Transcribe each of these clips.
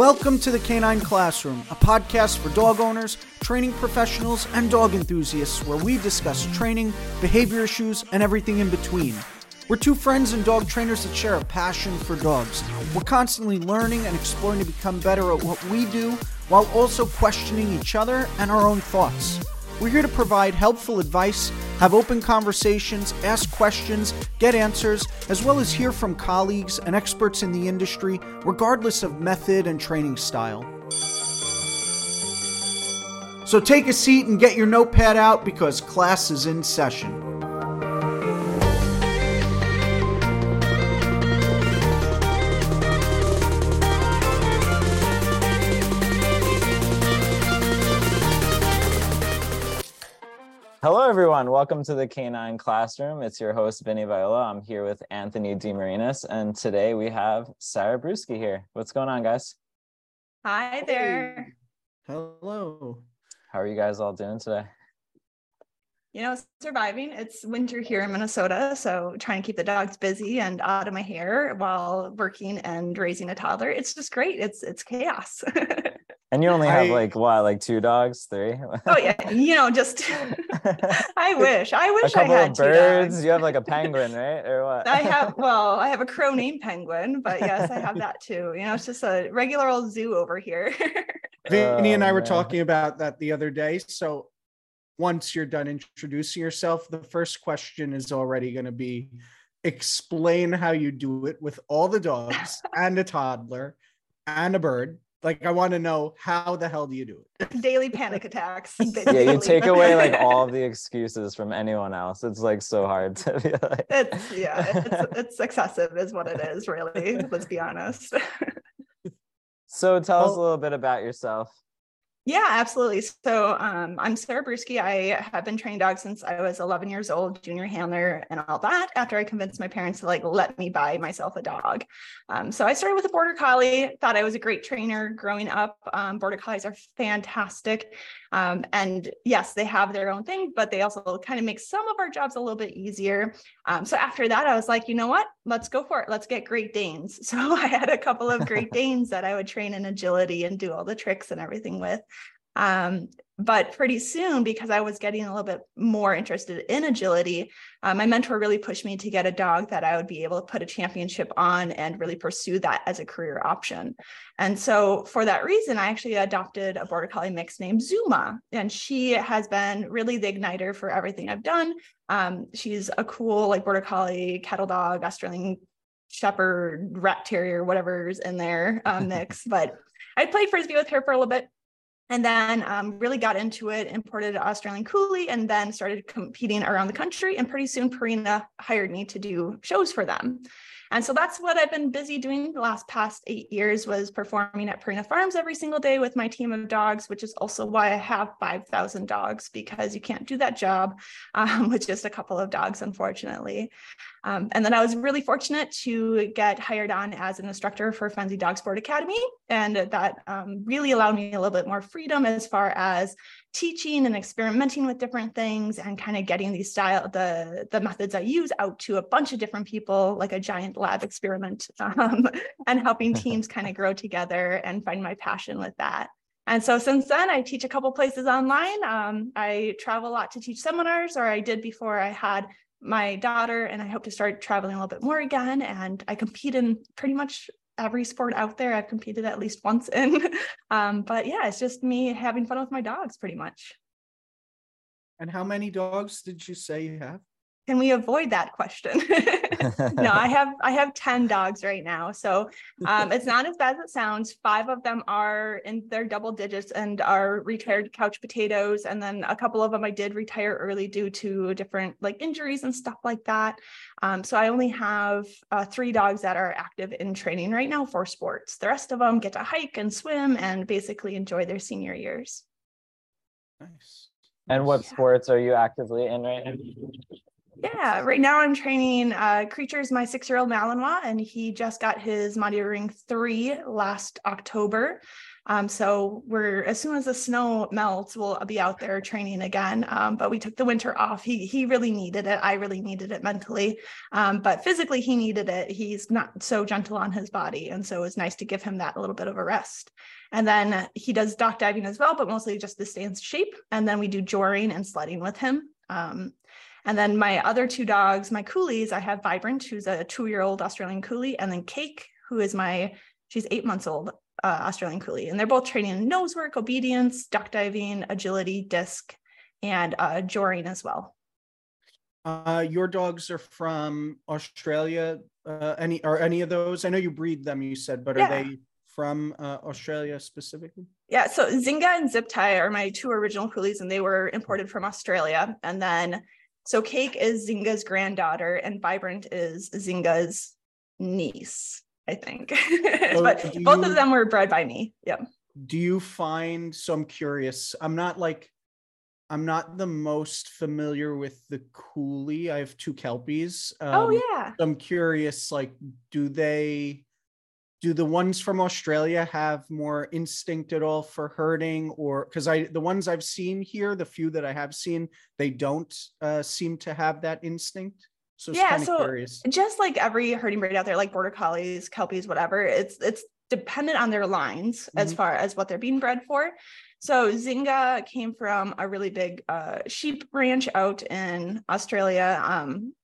Welcome to the Canine Classroom, a podcast for dog owners, training professionals, and dog enthusiasts where we discuss training, behavior issues, and everything in between. We're two friends and dog trainers that share a passion for dogs. We're constantly learning and exploring to become better at what we do while also questioning each other and our own thoughts. We're here to provide helpful advice, have open conversations, ask questions, get answers, as well as hear from colleagues and experts in the industry, regardless of method and training style. So take a seat and get your notepad out because class is in session. Everyone. Welcome to the Canine Classroom. It's your host, Vinny Viola. I'm here with Anthony DeMarinis, and today we have Sara Brueske here. What's going on, guys? Hi there. Hello. How are you guys all doing today? You know, surviving. It's winter here in Minnesota, so trying to keep the dogs busy and out of my hair while working and raising a toddler. It's just great. It's it's chaos. And you only have I- like what, like two dogs, three? oh yeah, you know, just I wish. I wish I couple had of two birds. dogs. You have like a penguin, right? Or what? I have well, I have a crow named Penguin, but yes, I have that too. You know, it's just a regular old zoo over here. Vinny and Oh, I were man. talking about that the other day. So once you're done introducing yourself, the first question is already going to be explain how you do it with all the dogs and a toddler and a bird. Like, I want to know how the hell do you do it? Daily panic attacks. Yeah, you take away like all of the excuses from anyone else. It's like so hard to be like. It's yeah, it's, it's excessive, is what it is. Really, let's be honest. So tell us a little bit about yourself. Yeah, absolutely. So um, I'm Sara Brueske. I have been training dogs since I was 11 years old, junior handler, and all that. After I convinced my parents to like let me buy myself a dog, um, so I started with a border collie. Thought I was a great trainer growing up. Um, border collies are fantastic, um, and yes, they have their own thing, but they also kind of make some of our jobs a little bit easier. Um, so after that, I was like, you know what? Let's go for it. Let's get Great Danes. So I had a couple of Great Danes that I would train in agility and do all the tricks and everything with. Um, but pretty soon, because I was getting a little bit more interested in agility, uh, my mentor really pushed me to get a dog that I would be able to put a championship on and really pursue that as a career option. And so, for that reason, I actually adopted a border collie mix named Zuma, and she has been really the igniter for everything I've done. Um, she's a cool, like border collie, cattle dog, Australian shepherd, rat terrier, whatever's in there um, mix. but I played frisbee with her for a little bit and then um, really got into it, imported an Australian Coolie, and then started competing around the country. And pretty soon, Purina hired me to do shows for them. And so that's what I've been busy doing the last past eight years was performing at Purina Farms every single day with my team of dogs, which is also why I have 5,000 dogs because you can't do that job um, with just a couple of dogs, unfortunately. Um, and then I was really fortunate to get hired on as an instructor for Fenzi Dog Sport Academy. And that um, really allowed me a little bit more freedom as far as teaching and experimenting with different things and kind of getting these style the the methods I use out to a bunch of different people like a giant lab experiment um, and helping teams kind of grow together and find my passion with that. And so since then, I teach a couple places online. Um, I travel a lot to teach seminars, or I did before I had my daughter, and I hope to start traveling a little bit more again. And I compete in pretty much every sport out there. I've competed at least once in. Um, but yeah, it's just me having fun with my dogs pretty much. And how many dogs did you say you have? Can we avoid that question? no, I have I have 10 dogs right now. So um, it's not as bad as it sounds. Five of them are in their double digits and are retired couch potatoes. And then a couple of them I did retire early due to different like injuries and stuff like that. Um, so I only have uh, three dogs that are active in training right now for sports. The rest of them get to hike and swim and basically enjoy their senior years. Nice. And what Yeah. sports are you actively in right now? Yeah, right now I'm training uh, Creatures, my six year old Malinois, and he just got his Mondio Ring 3 last October. Um, so we're as soon as the snow melts, we'll be out there training again. Um, but we took the winter off. He he really needed it. I really needed it mentally, um, but physically he needed it. He's not so gentle on his body, and so it was nice to give him that little bit of a rest. And then he does dock diving as well, but mostly just to stay in shape. And then we do joring and sledding with him. Um, and then my other two dogs, my coolies, I have Vibrant, who's a two-year-old Australian coolie, and then Cake, who is my she's eight months old uh, Australian coolie, and they're both training in nose work, obedience, dock diving, agility, disc, and uh, joring as well. Uh, your dogs are from Australia. Uh, any are any of those? I know you breed them. You said, but are Yeah. they from uh, Australia specifically? Yeah, so Zynga and Zip Tie are my two original coolies, and they were imported from Australia. And then, so Cake is Zynga's granddaughter, and Vibrant is Zynga's niece, I think. but both you- of them were bred by me. Yeah. do you find so i'm curious i'm not like i'm not the most familiar with the coolie i have two kelpies um, oh yeah. i'm curious like do they do the ones from australia have more instinct at all for herding or because i the ones i've seen here the few that i have seen they don't uh, seem to have that instinct so Yeah, so- curious just like every herding breed out there, like border collies, kelpies, whatever, it's it's dependent on their lines as Mhm. far as what they're being bred for. So Zinga came from a really big uh, sheep ranch out in Australia, um,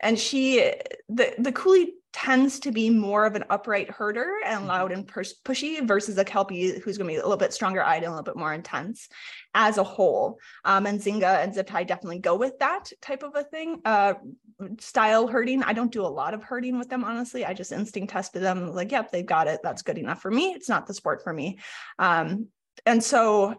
and she the the coolie tends to be more of an upright herder and Mhm. loud and push, pushy versus a kelpie who's going to be a little bit stronger eyed and a little bit more intense as a whole. Um, and zinga and Zip Tie definitely go with that type of a thing. Uh, style herding. I don't do a lot of herding with them, honestly. I just instinct tested them like, yep, they've got it. That's good enough for me. It's not the sport for me. Um, and so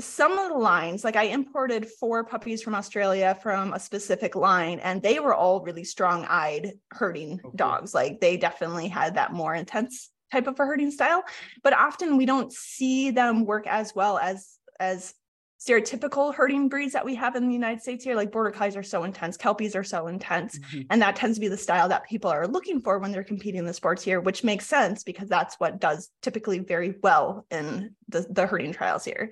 some of the lines, like I imported four puppies from Australia from a specific line, and they were all really strong eyed herding cool. dogs. Like they definitely had that more intense type of a herding style. But often we don't see them work as well as as stereotypical herding breeds that we have in the United States here. Like border collies are so intense, kelpies are so intense. Mhm. And that tends to be the style that people are looking for when they're competing in the sports here, which makes sense because that's what does typically very well in the, the herding trials here.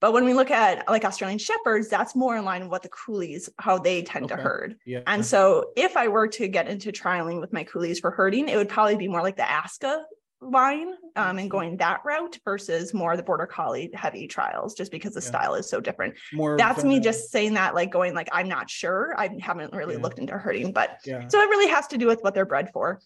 But when we look at like Australian Shepherds, that's more in line with what the coolies, how they tend to herd. yeah And so if I were to get into trialing with my coolies for herding, it would probably be more like the ASCA line um, and going that route versus more the border collie heavy trials, just because the Yeah. style is so different. more That's me a- just saying that, like going like, I'm not sure. I haven't really Yeah. looked into herding, but yeah so it really has to do with what they're bred for.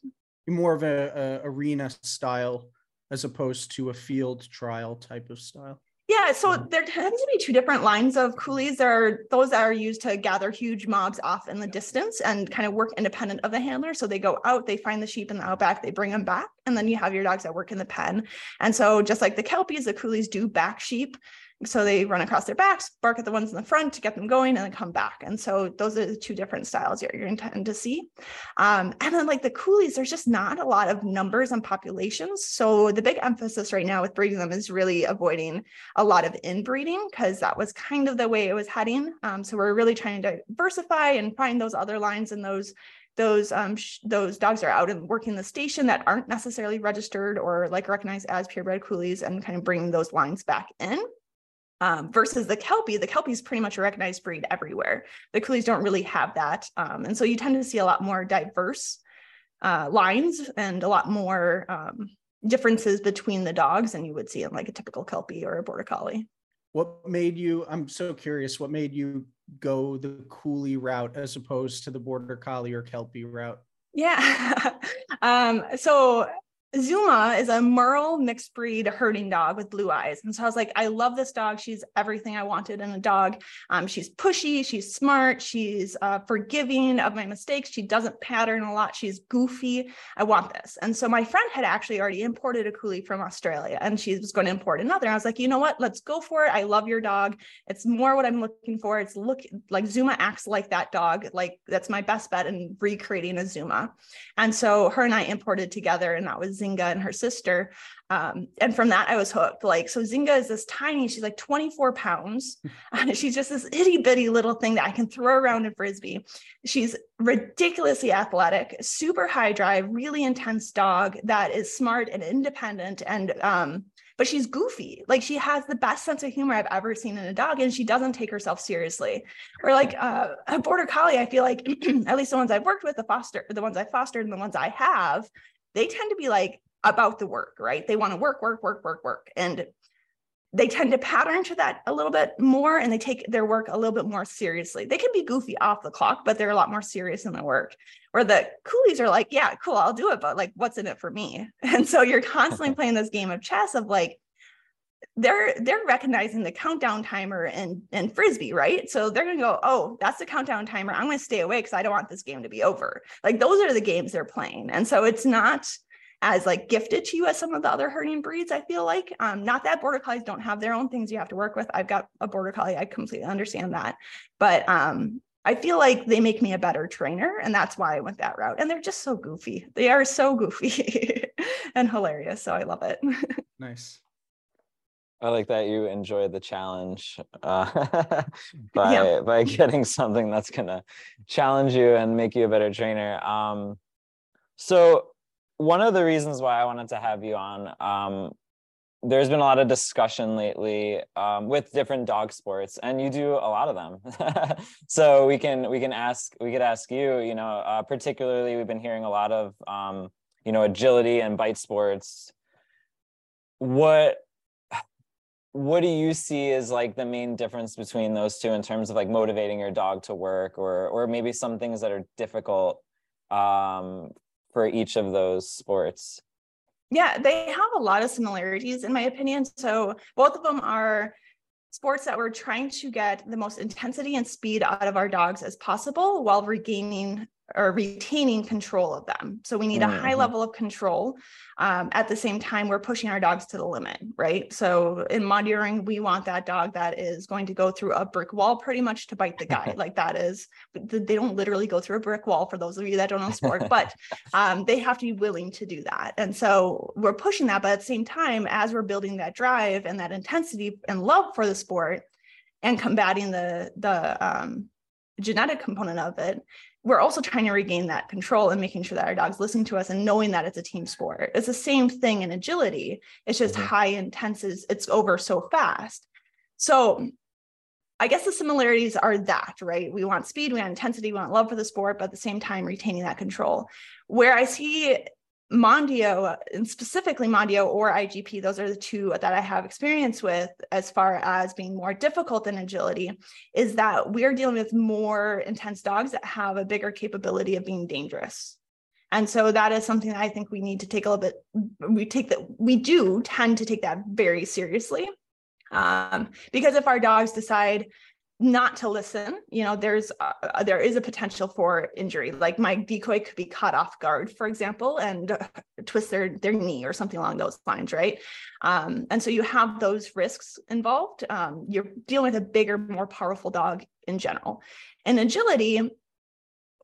more of a, a arena style as opposed to a field trial type of style. Yeah, so Mhm. there tends to be two different lines of coolies. There are those that are used to gather huge mobs off in the distance and kind of work independent of the handler. So they go out, they find the sheep in the outback, they bring them back, and then you have your dogs that work in the pen. And so just like the kelpies, the coolies do back sheep. So they run across their backs, bark at the ones in the front to get them going, and then come back. And so those are the two different styles you're, you're intending to see. Um, and then like the coolies, there's just not a lot of numbers and populations. So the big emphasis right now with breeding them is really avoiding a lot of inbreeding because that was kind of the way it was heading. Um, so we're really trying to diversify and find those other lines and those those um sh- those dogs are out and working the station that aren't necessarily registered or like recognized as purebred coolies and kind of bringing those lines back in. Um, versus the Kelpie, the Kelpie is pretty much a recognized breed everywhere. The coolies don't really have that. Um, and so you tend to see a lot more diverse uh, lines and a lot more um, differences between the dogs than you would see in like a typical Kelpie or a Border Collie. What made you? I'm so curious. What made you go the coolie route as opposed to the border collie or kelpie route? Yeah. um, so Zuma is a Merle mixed breed herding dog with blue eyes. And so I was like, I love this dog. She's everything I wanted in a dog. Um, she's pushy, she's smart, she's uh, forgiving of my mistakes. She doesn't pattern a lot, she's goofy. I want this. And so my friend had actually already imported a coolie from Australia and she was going to import another. I was like, you know what? Let's go for it. I love your dog. It's more what I'm looking for. It's look like Zuma acts like that dog. Like that's my best bet in recreating a Zuma. And so her and I imported together, and that was Zinga and her sister. Um, and from that, I was hooked. Like, so Zinga is this tiny, she's like 24 pounds. And she's just this itty bitty little thing that I can throw around in Frisbee. She's ridiculously athletic, super high drive, really intense dog that is smart and independent and um, but she's goofy. Like she has the best sense of humor I've ever seen in a dog, and she doesn't take herself seriously. Or like uh, a border collie, I feel like at least the ones I've worked with, the foster, the ones I fostered, and the ones I have, they tend to be like about the work, right? They want to work, work, work, work, work, and they tend to pattern to that a little bit more and they take their work a little bit more seriously. They can be goofy off the clock, but they're a lot more serious in their work. Where the coolies are like, yeah, cool, I'll do it, but like, what's in it for me? And so you're constantly playing this game of chess of like, they're they're recognizing the countdown timer and and frisbee right? So they're gonna go oh that's the countdown timer. I'm gonna stay away because i don't want this game to be over. Like those are the games they're playing. And so it's not as like gifted to you as some of the other herding breeds i feel like. Um, not that border collies don't have their own things you have to work with. I've got a border collie. I completely understand that. But um, i feel like they make me a better trainer and that's why i went that route. And they're just so goofy. They are so goofy and hilarious so i love it. Nice I like that you enjoy the challenge uh, by yeah. by getting something that's gonna challenge you and make you a better trainer. Um, so one of the reasons why I wanted to have you on, um, there's been a lot of discussion lately um, with different dog sports, and you do a lot of them. so we can we can ask we could ask you, you know, uh, particularly we've been hearing a lot of um, you know agility and bite sports. What what do you see as like the main difference between those two in terms of like motivating your dog to work or or maybe some things that are difficult um, for each of those sports? Yeah, they have a lot of similarities in my opinion. So both of them are sports that we're trying to get the most intensity and speed out of our dogs as possible while regaining or retaining control of them. So we need a high mm-hmm. level of control. Um, at the same time, we're pushing our dogs to the limit, right? So in Mondioring, we want that dog that is going to go through a brick wall pretty much to bite the guy. like that is, they don't literally go through a brick wall for those of you that don't know sport, but um, they have to be willing to do that. And so we're pushing that, but at the same time, as we're building that drive and that intensity and love for the sport and combating the the um, genetic component of it we're also trying to regain that control and making sure that our dogs listen to us and knowing that it's a team sport. It's the same thing in agility. It's just mm-hmm. high intenses, it's over so fast. So I guess the similarities are that, right? We want speed, we want intensity, we want love for the sport, but at the same time retaining that control. Where I see Mondio and specifically Mondio or IGP, those are the two that I have experience with as far as being more difficult than agility, is that we're dealing with more intense dogs that have a bigger capability of being dangerous. And so that is something that I think we need to take a little bit, we take that, we do tend to take that very seriously. Um, because if our dogs decide, not to listen you know there's uh, there is a potential for injury. Like my decoy could be caught off guard for example and uh, twist their their knee or something along those lines right? Um, and so you have those risks involved. Um, you're dealing with a bigger more powerful dog in general. And agility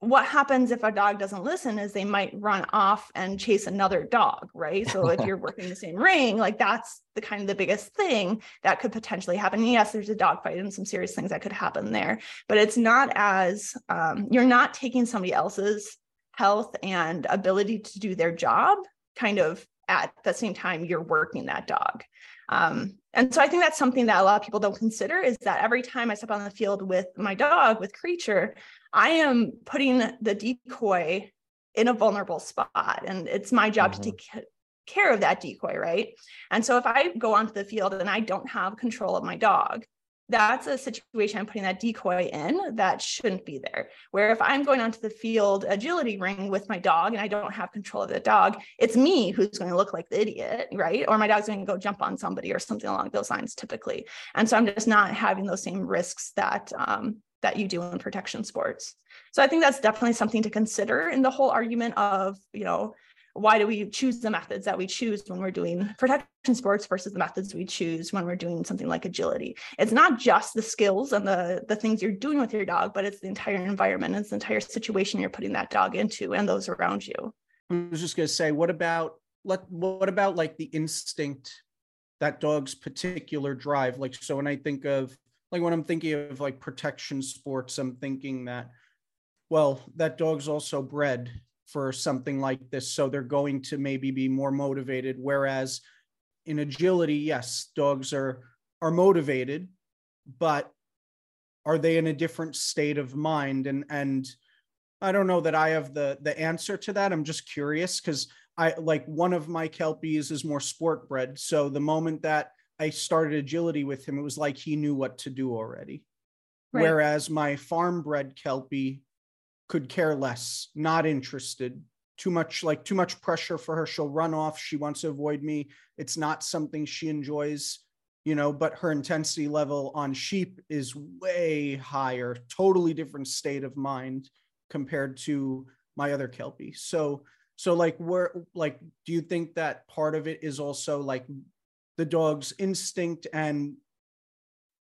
what happens if a dog doesn't listen is they might run off and chase another dog right? So if you're working the same ring like that's the kind of the biggest thing that could potentially happen. Yes there's a dog fight and some serious things that could happen there but it's not as um, you're not taking somebody else's health and ability to do their job kind of at the same time you're working that dog um, and so I think that's something that a lot of people don't consider is that every time I step on the field with my dog, with Creature, I am putting the decoy in a vulnerable spot. And it's my job mm-hmm. to take care of that decoy, right? And so if I go onto the field and I don't have control of my dog, that's a situation I'm putting that decoy in that shouldn't be there. Where if I'm going onto the field agility ring with my dog and I don't have control of the dog, it's me who's going to look like the idiot, right? Or my dog's going to go jump on somebody or something along those lines typically. And so I'm just not having those same risks that um, that you do in protection sports. So I think that's definitely something to consider in the whole argument of, you know, why do we choose the methods that we choose when we're doing protection sports versus the methods we choose when we're doing something like agility? It's not just the skills and the the things you're doing with your dog but it's the entire environment it's the entire situation you're putting that dog into and those around you. I was just going to say what about let what about like the instinct that dog's particular drive? Like so when i think of like when i'm thinking of like protection sports i'm thinking that well that dog's also bred for something like this so they're going to maybe be more motivated whereas in agility, yes, dogs are are motivated, but are they in a different state of mind? And and I don't know that I have the the answer to that. I'm just curious because I like one of my kelpies is more sport bred. So the moment that I started agility with him, it was like he knew what to do already. Right. Whereas my farm bred kelpie could care less, not interested, too much like too much pressure for her. She'll run off. She wants to avoid me. It's not something she enjoys, you know, but her intensity level on sheep is way higher, totally different state of mind compared to my other kelpie. So so like where like do you think that part of it is also like the dog's instinct and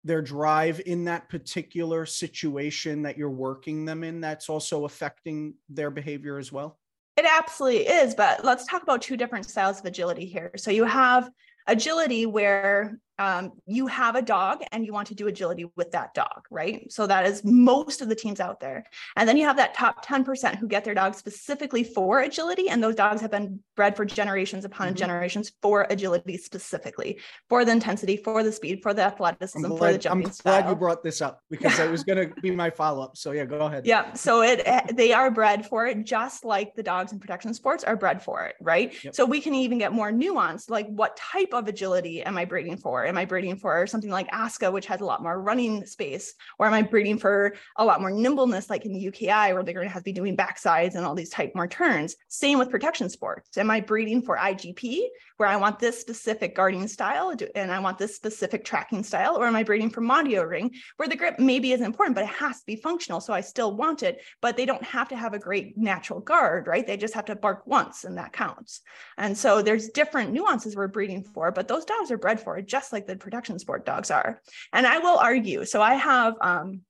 their drive in that particular situation that you're working them in that's also affecting their behavior as well? It absolutely is, but let's talk about two different styles of agility here. So you have agility where um, you have a dog and you want to do agility with that dog, right? So that is most of the teams out there. And then you have that top 10% who get their dogs specifically for agility. And those dogs have been bred for generations upon mm-hmm. generations for agility specifically, for the intensity, for the speed, for the athleticism, glad, for the jumping I'm glad you brought this up because it was going to be my follow up. So yeah, go ahead. Yeah. So it eh, they are bred for it just like the dogs in protection sports are bred for it, right? Yep. So we can even get more nuanced, like what type of agility am I breeding for? Am I breeding for something like ASCA, which has a lot more running space? Or am I breeding for a lot more nimbleness, like in the UKI, where they're going to have to be doing backsides and all these type more turns? Same with protection sports. Am I breeding for IGP, where I want this specific guarding style and I want this specific tracking style? Or am I breeding for Mondio ring, where the grip maybe is important, but it has to be functional. So I still want it, but they don't have to have a great natural guard, right? They just have to bark once and that counts. And so there's different nuances we're breeding for, but those dogs are bred for it, just like the protection sport dogs are. And I will argue, so I have um,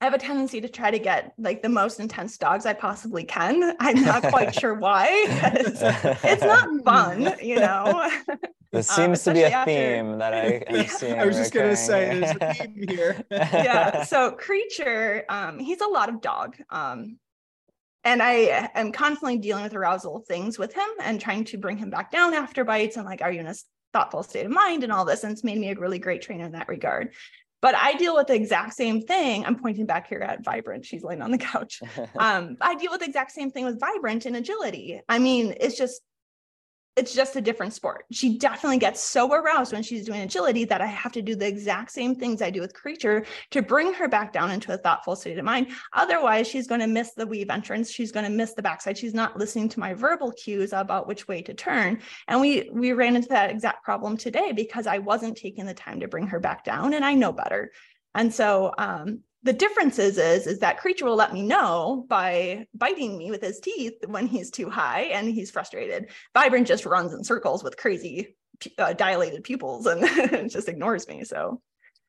I have a tendency to try to get like the most intense dogs I possibly can. I'm not quite sure why. it's not fun, you know. This um, seems um, to be a after... theme that I am yeah. seeing. I was just going to say there's a theme here. yeah. So creature, um, he's a lot of dog. Um, and I am constantly dealing with arousal things with him and trying to bring him back down after bites and like, are you in a thoughtful state of mind and all this? And it's made me a really great trainer in that regard. But I deal with the exact same thing. I'm pointing back here at Vibrant. She's laying on the couch. Um, I deal with the exact same thing with Vibrant and agility. I mean, it's just it's just a different sport. She definitely gets so aroused when she's doing agility that I have to do the exact same things I do with creature to bring her back down into a thoughtful state of mind. Otherwise, she's going to miss the weave entrance. She's going to miss the backside. She's not listening to my verbal cues about which way to turn. And we we ran into that exact problem today because I wasn't taking the time to bring her back down, and I know better. And so um, the difference is, is is that creature will let me know by biting me with his teeth when he's too high and he's frustrated. Vibrant just runs in circles with crazy uh, dilated pupils and just ignores me so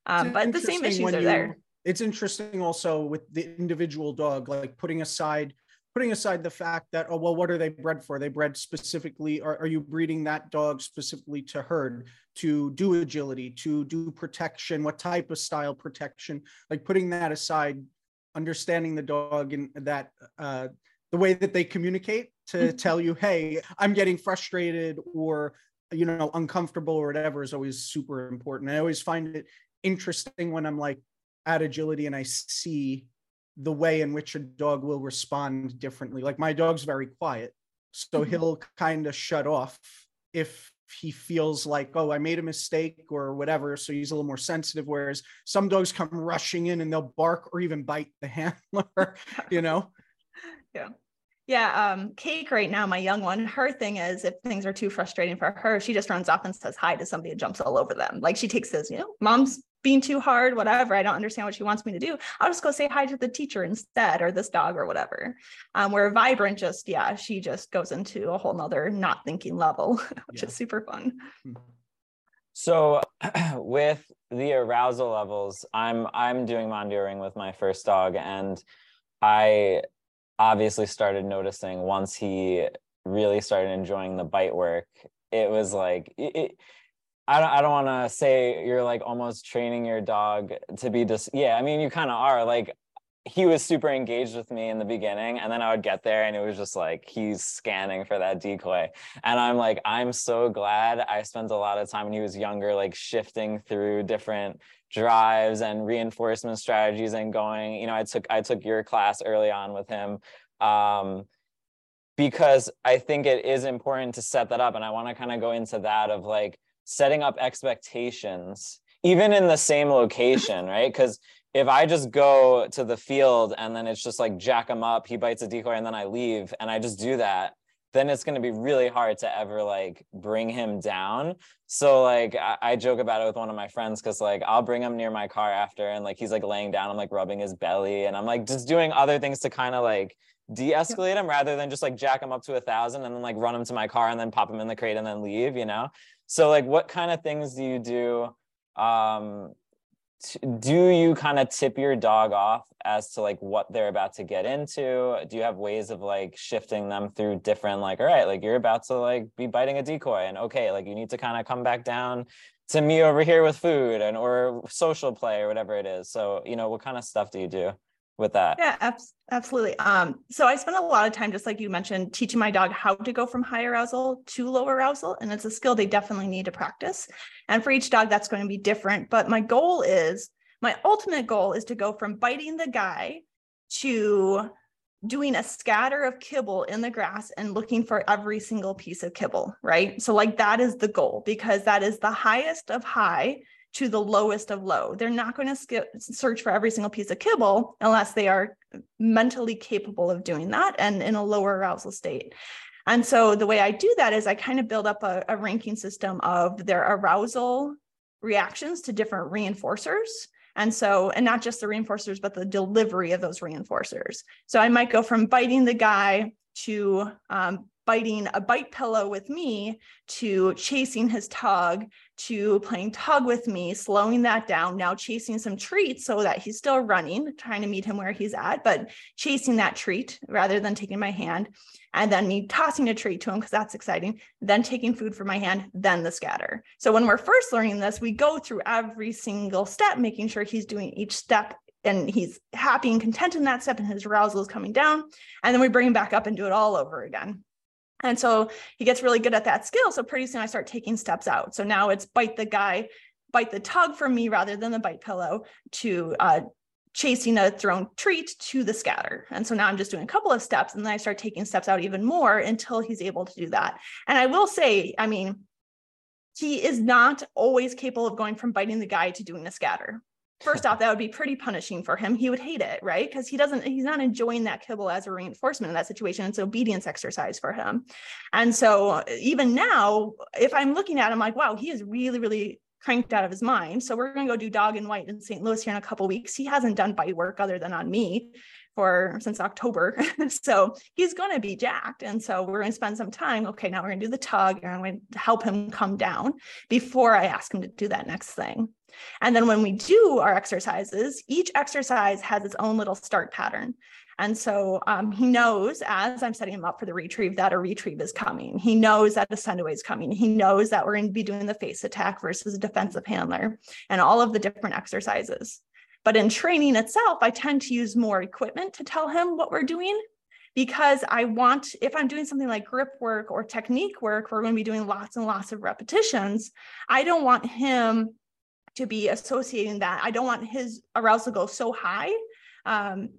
um, but the same issues are you, there. it's interesting also with the individual dog like putting aside putting aside the fact that oh well what are they bred for? They bred specifically are, are you breeding that dog specifically to herd to do agility to do protection? What type of style protection? Like putting that aside understanding the dog and that uh, the way that they communicate to mm-hmm. tell you hey i'm getting frustrated or you know uncomfortable or whatever is always super important. I always find it interesting when i'm like at agility and i see the way in which a dog will respond differently. Like my dog's very quiet, so mm-hmm. he'll kind of shut off if he feels like, oh, I made a mistake or whatever. So he's a little more sensitive. Whereas some dogs come rushing in and they'll bark or even bite the handler, you know? Yeah. Yeah, um, Cake right now, my young one, her thing is if things are too frustrating for her, she just runs off and says hi to somebody and jumps all over them. Like she takes this, you know, mom's being too hard, whatever. I don't understand what she wants me to do. I'll just go say hi to the teacher instead, or this dog, or whatever. Um, where Vibrant just, yeah, she just goes into a whole nother not thinking level, which yeah. is super fun. Hmm. So with the arousal levels, I'm I'm doing Mondioring with my first dog, and I obviously started noticing once he really started enjoying the bite work. It was like it, I don't, I don't want to say you're like almost training your dog to be just, yeah, I mean, you kind of are like, he was super engaged with me in the beginning and then i would get there and it was just like he's scanning for that decoy. And i'm like i'm so glad i spent a lot of time when he was younger like shifting through different drives and reinforcement strategies and going you know i took i took your class early on with him um, because i think it is important to set that up and i want to kind of go into that of like setting up expectations even in the same location right because if I just go to the field and then it's just like jack him up, he bites a decoy and then I leave and I just do that, then it's going to be really hard to ever like bring him down. So like I, I joke about it with one of my friends because like I'll bring him near my car after and like he's like laying down, I'm like rubbing his belly and I'm like just doing other things to kind of like de-escalate him rather than just like jack him up to a thousand and then like run him to my car and then pop him in the crate and then leave, you know? So like what kind of things do you do um do you kind of tip your dog off as to like what they're about to get into? Do you have ways of like shifting them through different like all right like you're about to like be biting a decoy and okay like you need to kind of come back down to me over here with food and or social play or whatever it is. So you know what kind of stuff do you do with that. Yeah, ab- absolutely. Um, so I spend a lot of time, just like you mentioned, teaching my dog how to go from high arousal to low arousal. And it's a skill they definitely need to practice. And for each dog, that's going to be different. But my goal is my ultimate goal is to go from biting the guy to doing a scatter of kibble in the grass and looking for every single piece of kibble, right? So, like, that is the goal because that is the highest of high to the lowest of low. They're not going to skip, search for every single piece of kibble unless they are mentally capable of doing that and in a lower arousal state. And so the way I do that is I kind of build up a, a ranking system of their arousal reactions to different reinforcers. And so, and not just the reinforcers, but the delivery of those reinforcers. So I might go from biting the guy to um, biting a bite pillow with me to chasing his tug to playing tug with me, slowing that down, now chasing some treats so that he's still running, trying to meet him where he's at, but chasing that treat rather than taking my hand. And then me tossing a treat to him because that's exciting, then taking food from my hand, then the scatter. So when we're first learning this, we go through every single step, making sure he's doing each step and he's happy and content in that step and his arousal is coming down. And then we bring him back up and do it all over again. And so he gets really good at that skill. So pretty soon I start taking steps out. So now it's bite the guy, bite the tug for me rather than the bite pillow to uh, chasing a thrown treat to the scatter. And so now I'm just doing a couple of steps and then I start taking steps out even more until he's able to do that. And I will say, I mean, he is not always capable of going from biting the guy to doing a scatter first off, that would be pretty punishing for him. He would hate it, right? Because he doesn't, he's not enjoying that kibble as a reinforcement in that situation. It's obedience exercise for him. And so uh, even now, if I'm looking at him like, wow, he is really, really cranked out of his mind. So we're going to go do dog and white in St. Louis here in a couple weeks. He hasn't done bite work other than on me for since October. so he's going to be jacked. And so we're going to spend some time. Okay, now we're going to do the tug and I'm going to help him come down before I ask him to do that next thing. And then when we do our exercises, each exercise has its own little start pattern. And so um, he knows as I'm setting him up for the retrieve that a retrieve is coming. He knows that a send away is coming. He knows that we're going to be doing the face attack versus a defensive handler and all of the different exercises. But in training itself, I tend to use more equipment to tell him what we're doing because I want, if I'm doing something like grip work or technique work, we're going to be doing lots and lots of repetitions. I don't want him to be associating that. I don't want his arousal to go so high. Um,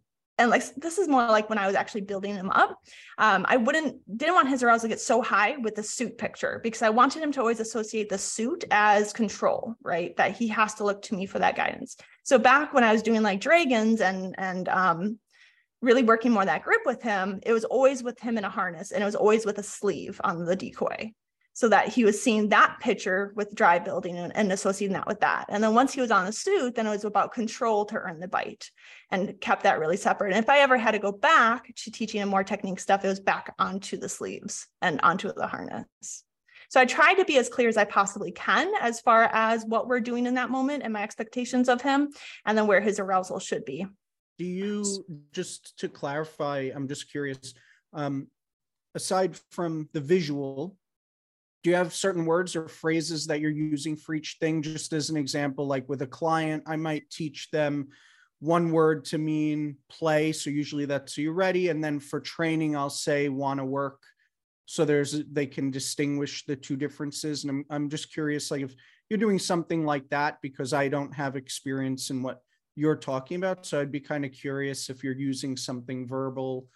and like this is more like when I was actually building him up. Um, I wouldn't didn't want his arousal to get so high with the suit picture because I wanted him to always associate the suit as control, right? That he has to look to me for that guidance. So back when I was doing like dragons and and um, really working more that grip with him, it was always with him in a harness and it was always with a sleeve on the decoy so that he was seeing that picture with dry building and, and, associating that with that. And then once he was on the suit, then it was about control to earn the bite and kept that really separate. And if I ever had to go back to teaching him more technique stuff, it was back onto the sleeves and onto the harness. So I try to be as clear as I possibly can as far as what we're doing in that moment and my expectations of him, and then where his arousal should be. Do you, just to clarify, I'm just curious, um, aside from the visual, do you have certain words or phrases that you're using for each thing just as an example like with a client i might teach them one word to mean play. So usually that's you're ready. And then for training, I'll say want to work. So there's they can distinguish the two differences. And I'm I'm just curious, like if you're doing something like that, because I don't have experience in what you're talking about. So I'd be kind of curious if you're using something verbal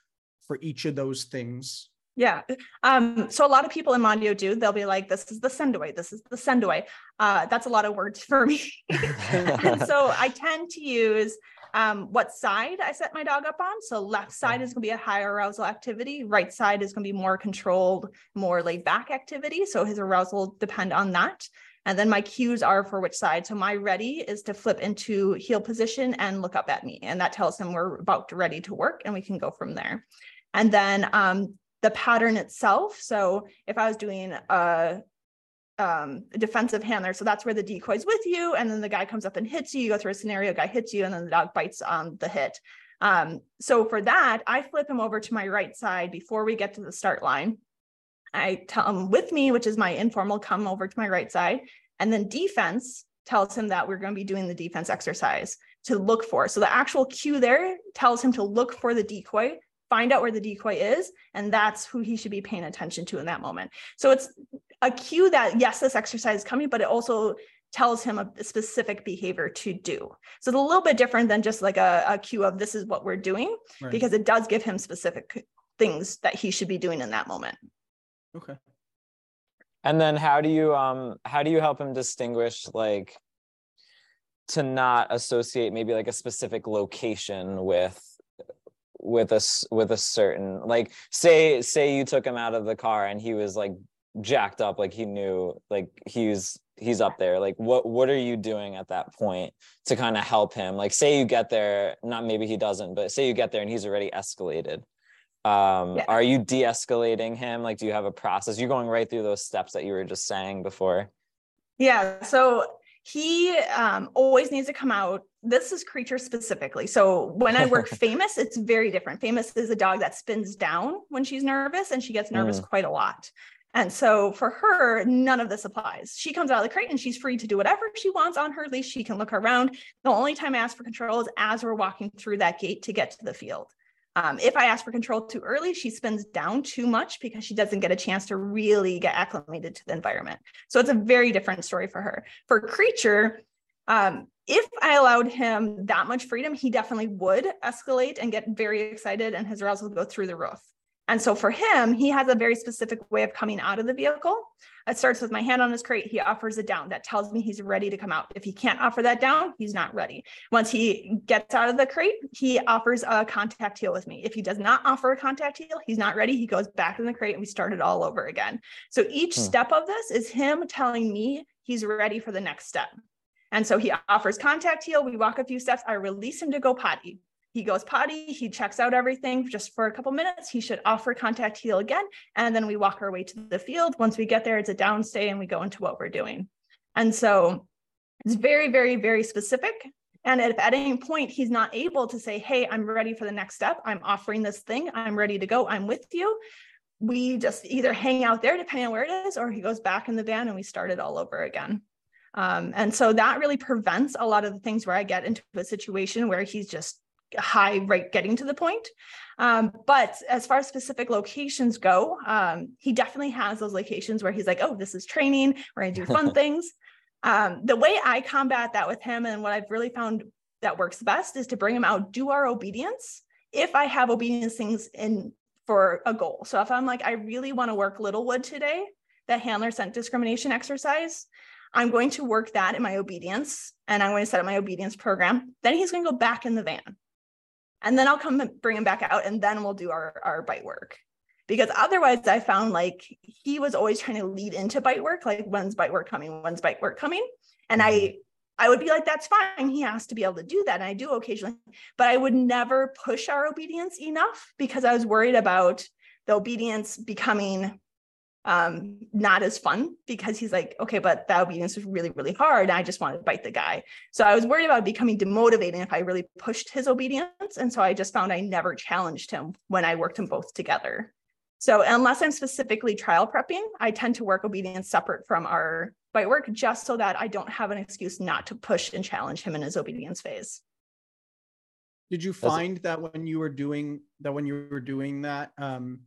for each of those things. Yeah. Um, so a lot of people in Mondio do, they'll be like, this is the send away, this is the send away. Uh, that's a lot of words for me. and so I tend to use um, what side I set my dog up on. So left side is going to be a higher arousal activity. Right side is going to be more controlled, more laid back activity. So his arousal depend on that. And then my cues are for which side. So my ready is to flip into heel position and look up at me. And that tells him we're about ready to work and we can go from there. And then um, the pattern itself. So if I was doing a, um, defensive handler, so that's where the decoy's with you, and then the guy comes up and hits you. You go through a scenario, guy hits you, and then the dog bites on the hit. Um, so for that, I flip him over to my right side before we get to the start line. I tell him with me, which is my informal, come over to my right side. And then defense tells him that we're going to be doing the defense exercise to look for. So the actual cue there tells him to look for the decoy find out where the decoy is and that's who he should be paying attention to in that moment. So it's a cue that yes this exercise is coming but it also tells him a specific behavior to do. So it's a little bit different than just like a, a cue of this is what we're doing right. because it does give him specific things that he should be doing in that moment. Okay. And then how do you um how do you help him distinguish like to not associate maybe like a specific location with with a with a certain like say say you took him out of the car and he was like jacked up like he knew like he's he's up there. Like what what are you doing at that point to kind of help him? Like say you get there not maybe he doesn't but say you get there and he's already escalated. Um yeah. are you de-escalating him? Like do you have a process? You're going right through those steps that you were just saying before. Yeah so he um, always needs to come out. This is creature specifically. So when I work famous, it's very different. Famous is a dog that spins down when she's nervous and she gets nervous mm. quite a lot. And so for her, none of this applies. She comes out of the crate and she's free to do whatever she wants on her leash. She can look around. The only time I ask for control is as we're walking through that gate to get to the field. Um, if I ask for control too early, she spins down too much because she doesn't get a chance to really get acclimated to the environment. So it's a very different story for her. For Creature, um, if I allowed him that much freedom, he definitely would escalate and get very excited and his arousal would go through the roof. And so for him, he has a very specific way of coming out of the vehicle. It starts with my hand on his crate. He offers it down. That tells me he's ready to come out. If he can't offer that down, he's not ready. Once he gets out of the crate, he offers a contact heel with me. If he does not offer a contact heel, he's not ready. He goes back in the crate and we start it all over again. So each hmm. step of this is him telling me he's ready for the next step. And so he offers contact heel. We walk a few steps. I release him to go potty he goes potty, he checks out everything just for a couple minutes. He should offer contact heel again. And then we walk our way to the field. Once we get there, it's a downstay and we go into what we're doing. And so it's very, very, very specific. And if at any point he's not able to say, Hey, I'm ready for the next step, I'm offering this thing, I'm ready to go, I'm with you, we just either hang out there depending on where it is, or he goes back in the van and we start it all over again. Um, and so that really prevents a lot of the things where I get into a situation where he's just high rate getting to the point. Um, but as far as specific locations go, um, he definitely has those locations where he's like, oh, this is training, we're gonna do fun things. Um, the way I combat that with him and what I've really found that works best is to bring him out, do our obedience. If I have obedience things in for a goal. So if I'm like, I really want to work Littlewood today, the handler scent discrimination exercise, I'm going to work that in my obedience and I'm going to set up my obedience program. Then he's going to go back in the van and then I'll come bring him back out and then we'll do our, our bite work. Because otherwise, I found like he was always trying to lead into bite work, like when's bite work coming, when's bite work coming. And I mm-hmm. I would be like, that's fine. He has to be able to do that. And I do occasionally, but I would never push our obedience enough because I was worried about the obedience becoming um, not as fun because he's like, okay, but that obedience was really, really hard. I just wanted to bite the guy. So I was worried about becoming demotivating if I really pushed his obedience. And so I just found I never challenged him when I worked them both together. So unless I'm specifically trial prepping, I tend to work obedience separate from our bite work just so that I don't have an excuse not to push and challenge him in his obedience phase. Did you find that when you were doing that when you were doing that, um,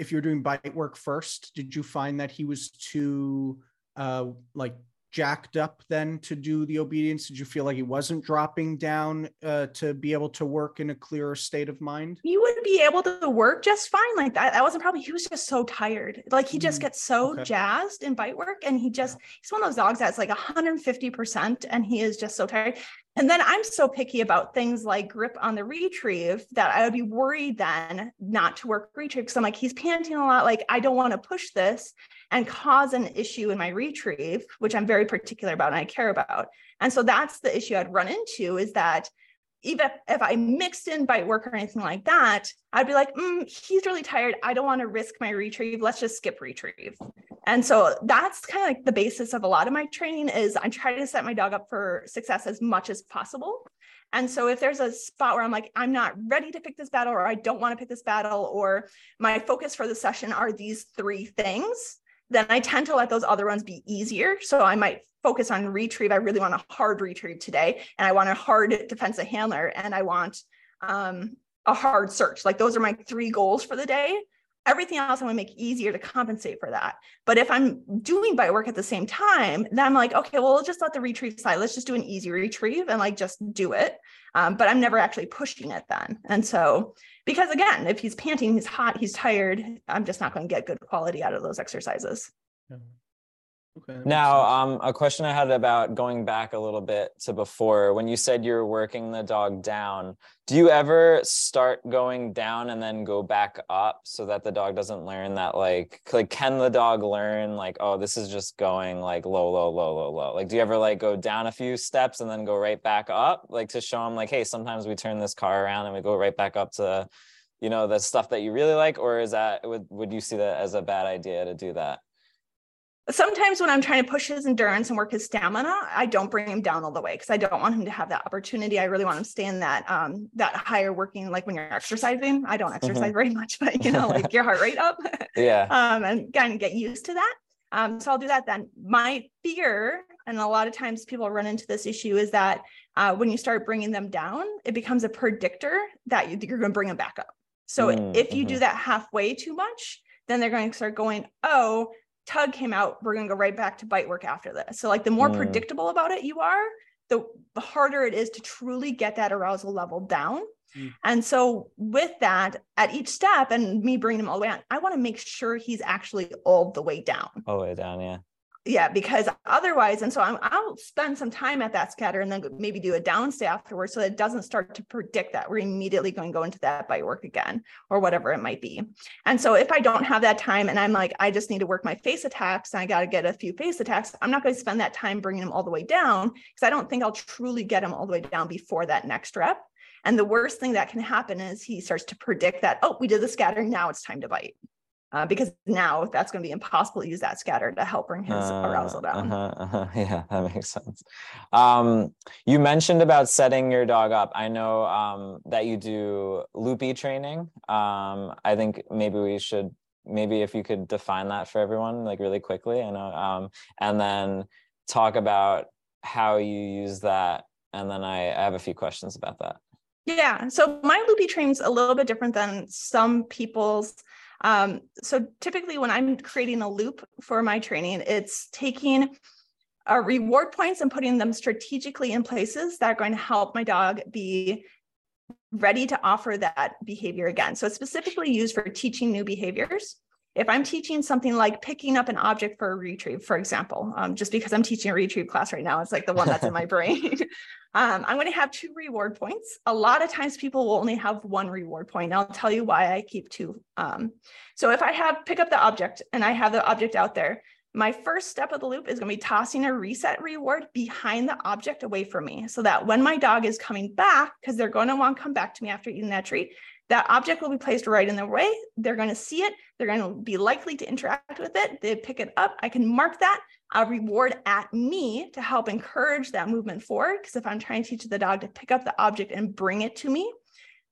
if you're doing bite work first, did you find that he was too uh, like jacked up then to do the obedience? Did you feel like he wasn't dropping down uh, to be able to work in a clearer state of mind? He would be able to work just fine like that. That wasn't probably he was just so tired. Like he just mm, gets so okay. jazzed in bite work, and he just he's one of those dogs that's like 150 percent, and he is just so tired. And then I'm so picky about things like grip on the retrieve that I would be worried then not to work retrieve because I'm like, he's panting a lot. Like, I don't want to push this and cause an issue in my retrieve, which I'm very particular about and I care about. And so that's the issue I'd run into is that even if, I mixed in bite work or anything like that, I'd be like, mm, he's really tired. I don't want to risk my retrieve. Let's just skip retrieve. And so that's kind of like the basis of a lot of my training is I try to set my dog up for success as much as possible. And so if there's a spot where I'm like, I'm not ready to pick this battle, or I don't want to pick this battle, or my focus for the session are these three things, then I tend to let those other ones be easier. So I might focus on retrieve. I really want a hard retrieve today, and I want a hard defensive handler, and I want um, a hard search. Like those are my three goals for the day everything else I'm going to make easier to compensate for that. But if I'm doing bite work at the same time, then I'm like, okay, well, just let the retrieve slide. Let's just do an easy retrieve and like just do it. Um, but I'm never actually pushing it then. And so, because again, if he's panting, he's hot, he's tired, I'm just not going to get good quality out of those exercises. Yeah. Okay. Now, um, a question I had about going back a little bit to before when you said you're working the dog down. Do you ever start going down and then go back up so that the dog doesn't learn that like like can the dog learn like oh this is just going like low low low low low like do you ever like go down a few steps and then go right back up like to show them like hey sometimes we turn this car around and we go right back up to you know the stuff that you really like or is that would would you see that as a bad idea to do that? Sometimes when I'm trying to push his endurance and work his stamina, I don't bring him down all the way because I don't want him to have that opportunity. I really want him to stay in that um that higher working like when you're exercising. I don't exercise mm-hmm. very much, but you know, like your heart rate up. yeah. Um and kind of get used to that. Um, so I'll do that then. My fear, and a lot of times people run into this issue, is that uh, when you start bringing them down, it becomes a predictor that you, are going to bring them back up. So mm, if you mm-hmm. do that halfway too much, then they're going to start going, oh, tug came out, we're going to go right back to bite work after this. So, like, the more mm. predictable about it you are, the, the harder it is to truly get that arousal level down. Mm. And so, with that, at each step, and me bringing him all the way on, I want to make sure he's actually all the way down. All the way down, yeah yeah because otherwise and so i will spend some time at that scatter and then maybe do a downstay afterwards so it doesn't start to predict that we're immediately going to go into that bite work again or whatever it might be. And so if i don't have that time and i'm like i just need to work my face attacks and i got to get a few face attacks i'm not going to spend that time bringing them all the way down because i don't think i'll truly get them all the way down before that next rep. And the worst thing that can happen is he starts to predict that oh we did the scatter now it's time to bite uh, because now that's going to be impossible to use that scatter to help bring his uh, arousal down. Uh-huh, uh-huh. Yeah, that makes sense. Um, you mentioned about setting your dog up. I know um, that you do loopy training. Um, I think maybe we should, maybe if you could define that for everyone, like really quickly, I know, um, and then talk about how you use that. And then I, I have a few questions about that. Yeah. So my loopy training's a little bit different than some people's um, so typically when I'm creating a loop for my training, it's taking uh, reward points and putting them strategically in places that are going to help my dog be ready to offer that behavior again. So it's specifically used for teaching new behaviors. If I'm teaching something like picking up an object for a retrieve, for example, um, just because I'm teaching a retrieve class right now, it's like the one that's in my brain. Um, I'm going to have two reward points. A lot of times people will only have one reward point. I'll tell you why I keep two. Um, so if I have pick up the object and I have the object out there, my first step of the loop is going to be tossing a reset reward behind the object away from me so that when my dog is coming back, because they're going to want to come back to me after eating that treat, that object will be placed right in their way. They're going to see it. They're going to be likely to interact with it. They pick it up. I can mark that a reward at me to help encourage that movement forward. Because if I'm trying to teach the dog to pick up the object and bring it to me,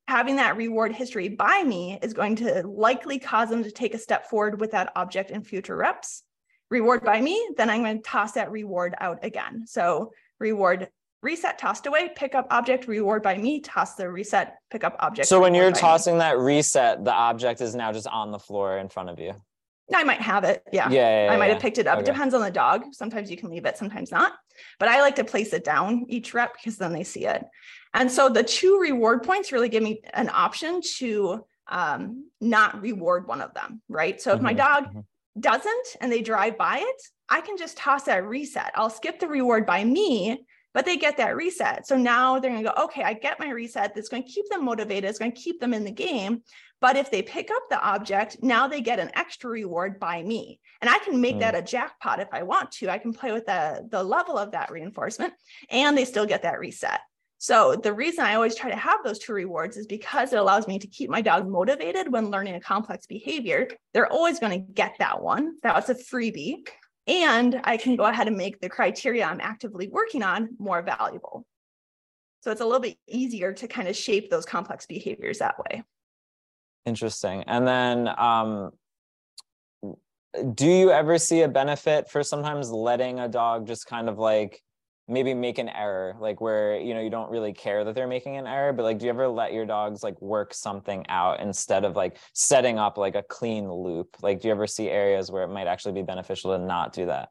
having that reward history by me is going to likely cause them to take a step forward with that object in future reps. Reward by me, then I'm going to toss that reward out again. So reward reset tossed away pick up object reward by me toss the reset pick up object so when you're by me. tossing that reset the object is now just on the floor in front of you I might have it. Yeah. yeah, yeah, I might yeah. have picked it up. It Okay. depends on the dog. Sometimes you can leave it, sometimes not. But I like to place it down each rep because then they see it. And so the two reward points really give me an option to um, not reward one of them, right? So if my Mhm, dog mhm. Doesn't and they drive by it, I can just toss that reset. I'll skip the reward by me, but they get that reset. So now they're going to go, okay, I get my reset. That's going to keep them motivated. It's going to keep them in the game. But if they pick up the object, now they get an extra reward by me. And I can make Mm. that a jackpot if I want to. I can play with the, the level of that reinforcement and they still get that reset. So the reason I always try to have those two rewards is because it allows me to keep my dog motivated when learning a complex behavior. They're always going to get that one. That was a freebie. And I can go ahead and make the criteria I'm actively working on more valuable. So it's a little bit easier to kind of shape those complex behaviors that way. Interesting. And then um do you ever see a benefit for sometimes letting a dog just kind of like maybe make an error like where you know you don't really care that they're making an error but like do you ever let your dogs like work something out instead of like setting up like a clean loop like do you ever see areas where it might actually be beneficial to not do that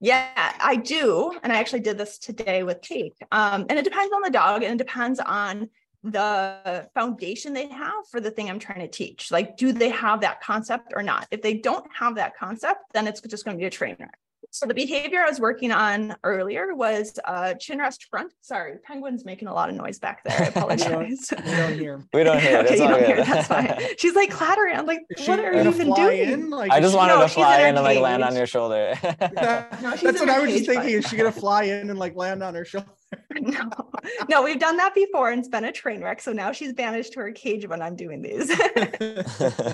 Yeah, I do. And I actually did this today with Cake. Um, and it depends on the dog and it depends on the foundation they have for the thing I'm trying to teach. Like, do they have that concept or not? If they don't have that concept, then it's just going to be a train wreck. So the behavior I was working on earlier was uh, chin rest front. Sorry, penguin's making a lot of noise back there. I apologize. We don't hear. we don't hear okay, It's you don't hear good. it. That's fine. She's like clattering. I'm like, Is she what are you even doing? Like, i just she- wanted No, to fly in in and like land on your shoulder That- No, that's what I was just thinking. Is she gonna fly in and like land on her shoulder? no, no, we've done that before and it's been a train wreck. So now she's banished to her cage when I'm doing these.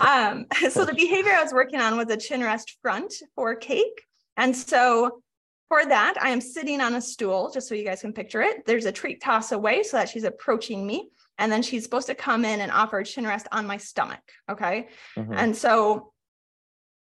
um, so the behavior I was working on was a chin rest front for cake. And so for that, I am sitting on a stool, just so you guys can picture it. There's a treat toss away so that she's approaching me. And then she's supposed to come in and offer a chin rest on my stomach. Okay. Mhm. And so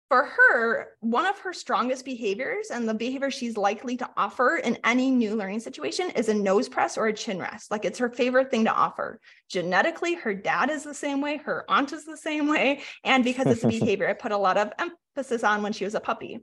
for her, one of her strongest behaviors and the behavior she's likely to offer in any new learning situation is a nose press or a chin rest. Like it's her favorite thing to offer. Genetically, her dad is the same way, her aunt is the same way. And because it's a behavior I put a lot of emphasis on when she was a puppy.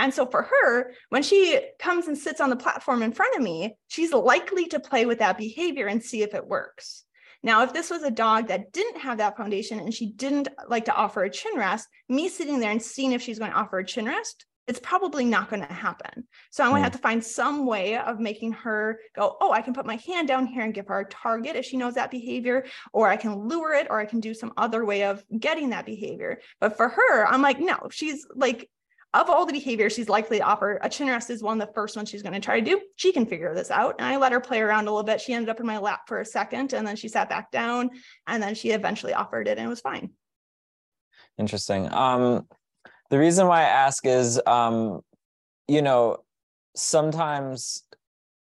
And so for her, when she comes and sits on the platform in front of me, she's likely to play with that behavior and see if it works. Now, if this was a dog that didn't have that foundation and she didn't like to offer a chin rest, me sitting there and seeing if she's going to offer a chin rest, it's probably not going to happen. So I'm going to have to find some way of making her go, oh, I can put my hand down here and give her a target if she knows that behavior, or I can lure it, or I can do some other way of getting that behavior. But for her, I'm like, no, she's like, of all the behaviors she's likely to offer, a chin rest is one of the first ones she's going to try to do. She can figure this out. And I let her play around a little bit. She ended up in my lap for a second and then she sat back down and then she eventually offered it and it was fine. Interesting. Um, the reason why I ask is, um, you know, sometimes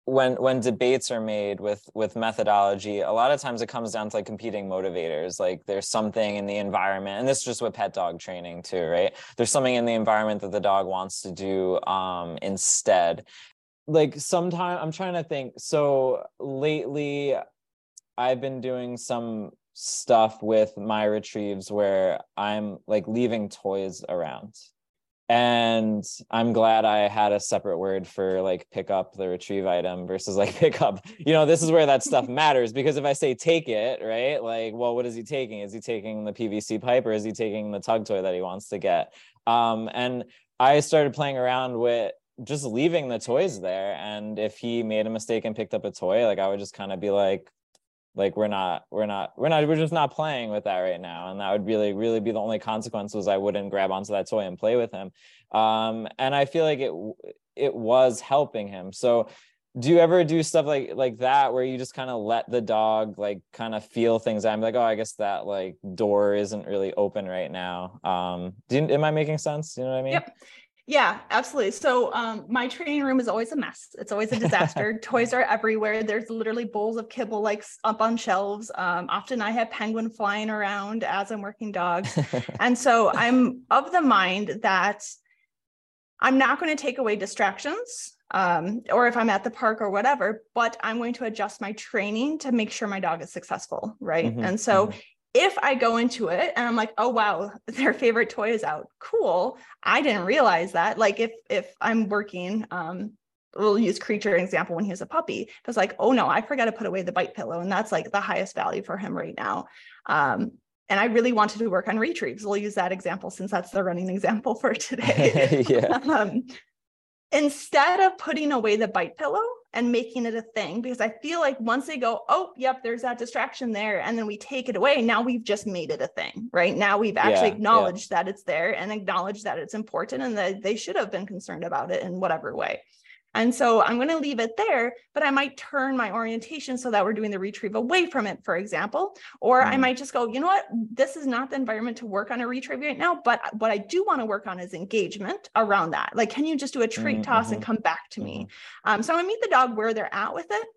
when when debates are made with with methodology, a lot of times it comes down to like competing motivators. Like there's something in the environment, and this is just with pet dog training too, right? There's something in the environment that the dog wants to do um, instead. Like sometimes I'm trying to think. So lately, I've been doing some stuff with my retrieves where I'm like leaving toys around. And I'm glad I had a separate word for like pick up the retrieve item versus like pick up. You know, this is where that stuff matters because if I say take it, right? Like, well, what is he taking? Is he taking the PVC pipe or is he taking the tug toy that he wants to get? Um, and I started playing around with just leaving the toys there. And if he made a mistake and picked up a toy, like I would just kind of be like, like we're not we're not we're not we're just not playing with that right now. And that would really really be the only consequence was i wouldn't grab onto that toy and play with him. Um and i feel like it it was helping him. So do you ever do stuff like like that where you just kind of let the dog like kind of feel things i'm like oh i guess that like door isn't really open right now. Um do you, am i making sense? You know what i mean? Yep. Yeah, absolutely. So um, my training room is always a mess. It's always a disaster. Toys are everywhere. There's literally bowls of kibble like up on shelves. Um, often I have penguin flying around as I'm working dogs. and so I'm of the mind that I'm not going to take away distractions um, or if I'm at the park or whatever, but I'm going to adjust my training to make sure my dog is successful. Right. Mm-hmm, and so mm-hmm. If I go into it and I'm like, oh wow, their favorite toy is out. Cool. I didn't realize that. Like if if I'm working, um, we'll use creature example when he was a puppy. It was like, oh no, I forgot to put away the bite pillow. And that's like the highest value for him right now. Um, and I really wanted to work on retrieves. We'll use that example since that's the running example for today. yeah. um, instead of putting away the bite pillow and making it a thing, because I feel like once they go, oh, yep, there's that distraction there, and then we take it away, now we've just made it a thing, right? Now we've actually yeah, acknowledged yeah. that it's there and acknowledged that it's important and that they should have been concerned about it in whatever way. And so I'm going to leave it there, but I might turn my orientation so that we're doing the retrieve away from it, for example. Or mm. I might just go, you know what, this is not the environment to work on a retrieve right now, but what I do want to work on is engagement around that. Like, can you just do a treat mm-hmm. toss and mm-hmm. come back to me? Mm-hmm. Um, so to meet the dog where they're at with it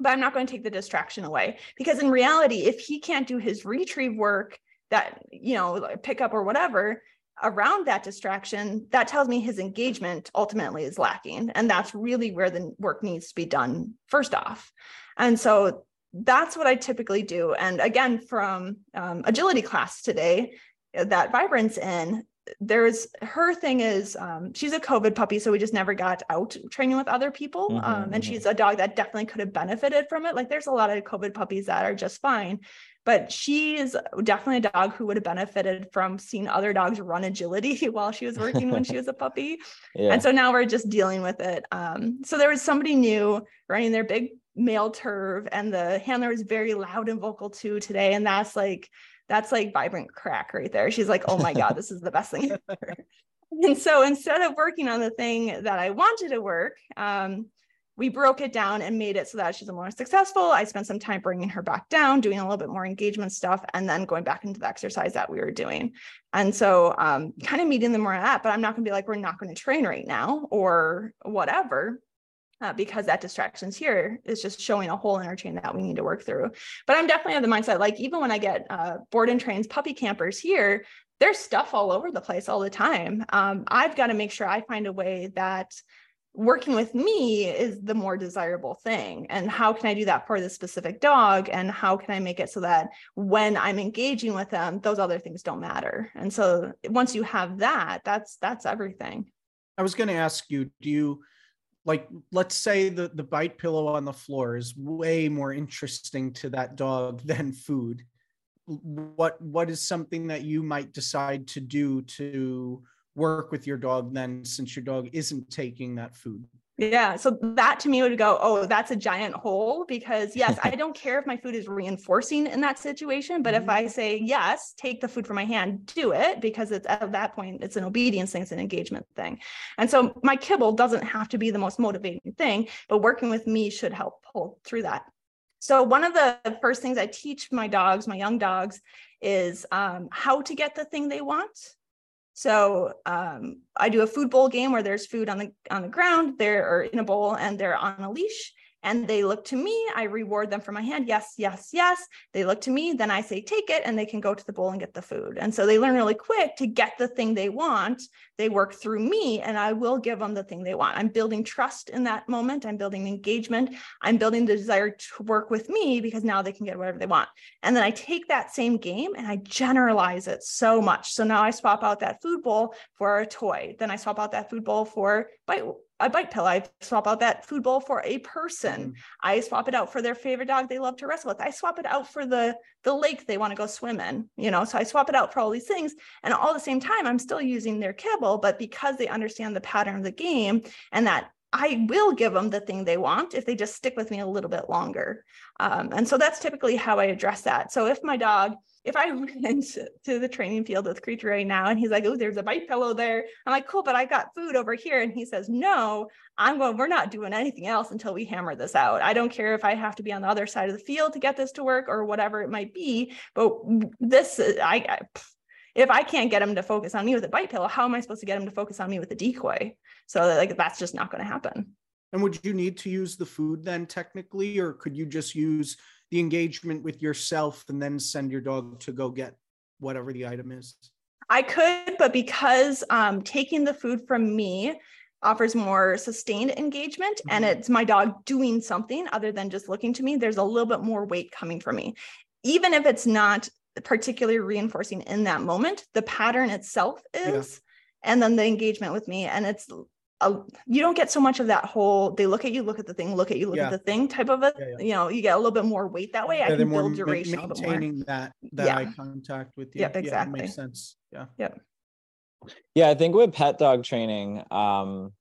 but I'm not going to take the distraction away because in reality, if he can't do his retrieve work that, you know, pick up or whatever, around that distraction, that tells me his engagement ultimately is lacking. And that's really where the work needs to be done first off. And so that's what I typically do. And again, from um, agility class today, that Vibrant's in, there's her thing is um, she's a COVID puppy, so we just never got out training with other people. Mm-hmm, um, and mm-hmm. she's a dog that definitely could have benefited from it. Like there's a lot of COVID puppies that are just fine, but she is definitely a dog who would have benefited from seeing other dogs run agility while she was working when she was a puppy. Yeah. And so now we're just dealing with it. Um, so there was somebody new running their big male Terv, and the handler was very loud and vocal too today. And that's like that's like vibrant crack right there. She's like, oh my God, this is the best thing ever. and so instead of working on the thing that I wanted to work, um, we broke it down and made it so that she's more successful. I spent some time bringing her back down, doing a little bit more engagement stuff, and then going back into the exercise that we were doing. And so, um, kind of meeting them where I'm at, but I'm not going to be like, we're not going to train right now or whatever uh, because that distractions here is just showing a whole interchain that we need to work through. But I'm definitely of the mindset, like even when I get uh, board and trains puppy campers here, there's stuff all over the place all the time. Um, I've got to make sure I find a way that working with me is the more desirable thing and how can i do that for the specific dog and how can i make it so that when i'm engaging with them those other things don't matter and so once you have that that's that's everything i was going to ask you do you like let's say the the bite pillow on the floor is way more interesting to that dog than food. What what is something that you might decide to do to work with your dog then since your dog isn't taking that food yeah. So that to me would go, oh, that's a giant hole because yes, I don't care if my food is reinforcing in that situation. But mm-hmm. if I say, yes, take the food from my hand, do it because it's at that point, it's an obedience thing, it's an engagement thing. And so my kibble doesn't have to be the most motivating thing, but working with me should help pull through that. So one of the first things I teach my dogs, my young dogs, is um, how to get the thing they want so um, I do a food bowl game where there's food on the on the ground, they're in a bowl and they're on a leash and they look to me i reward them for my hand. Yes yes yes. They look to me then i say take it and they can go to the bowl and get the food. And so they learn really quick to get the thing they want. They work through me and i will give them the thing they want. I'm building trust in that moment. I'm building engagement. I'm building the desire to work with me because now they can get whatever they want. And then i take that same game and i generalize it so much. So now i swap out that food bowl for a toy. Then i swap out that food bowl for bite a bite pill. I swap out that food bowl for a person. Mm. I swap it out for their favorite dog they love to wrestle with. I swap it out for the the lake they want to go swim in. You know, so I swap it out for all these things, and all the same time, I'm still using their kibble, but because they understand the pattern of the game and that I will give them the thing they want if they just stick with me a little bit longer. Um, and so that's typically how I address that. So if my dog if I went into the training field with Creature right now and he's like, oh, there's a bite pillow there. I'm like, cool, but I got food over here. And he says, no, I'm going, we're not doing anything else until we hammer this out. I don't care if I have to be on the other side of the field to get this to work or whatever it might be. But this, I, I if I can't get him to focus on me with a bite pillow, how am I supposed to get him to focus on me with a decoy? So like that's just not going to happen. And would you need to use the food then technically, or could you just use the engagement with yourself and then send your dog to go get whatever the item is? I could, but because um, taking the food from me offers more sustained engagement and Mhm. it's my dog doing something other than just looking to me, there's a little bit more weight coming from me. Even if it's not particularly reinforcing in that moment, the pattern itself Yeah. is, and then the engagement with me. And it's a, you don't get so much of that whole they look at you, look at the thing, look at you, look Yeah. at the thing type of a, Yeah, yeah. you know, you get a little bit more weight that way. I Yeah, they're can more build duration a more. maintaining that that Yeah. eye contact with you. Yep, Yeah, exactly. makes sense. Yeah. Yeah, I think with pet dog training, um,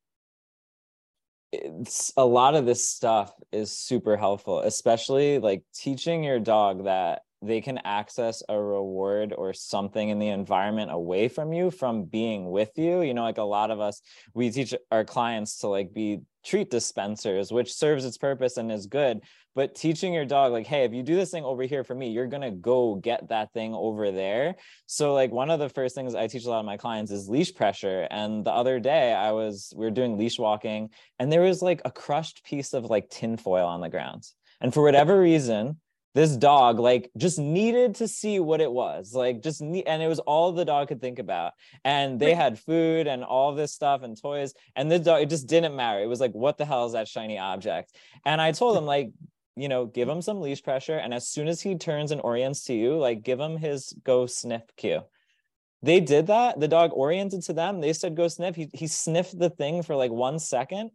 it's a lot of this stuff is super helpful, especially like teaching your dog that they can access a reward or something in the environment away from you from being with you. You know, like a lot of us, we teach our clients to like be treat dispensers, which serves its purpose and is good. But teaching your dog, like, hey, if you do this thing over here for me, you're gonna go get that thing over there. So, like, one of the first things I teach a lot of my clients is leash pressure. And the other day, I was we were doing leash walking, and there was like a crushed piece of like tinfoil on the ground. And for whatever reason, this dog like just needed to see what it was like just need, and it was all the dog could think about and they had food and all this stuff and toys and the dog it just didn't matter it was like what the hell is that shiny object? And i told him like you know give him some leash pressure and as soon as he turns and orients to you like give him his go sniff cue. They did that the dog oriented to them they said go sniff he, he sniffed the thing for like one second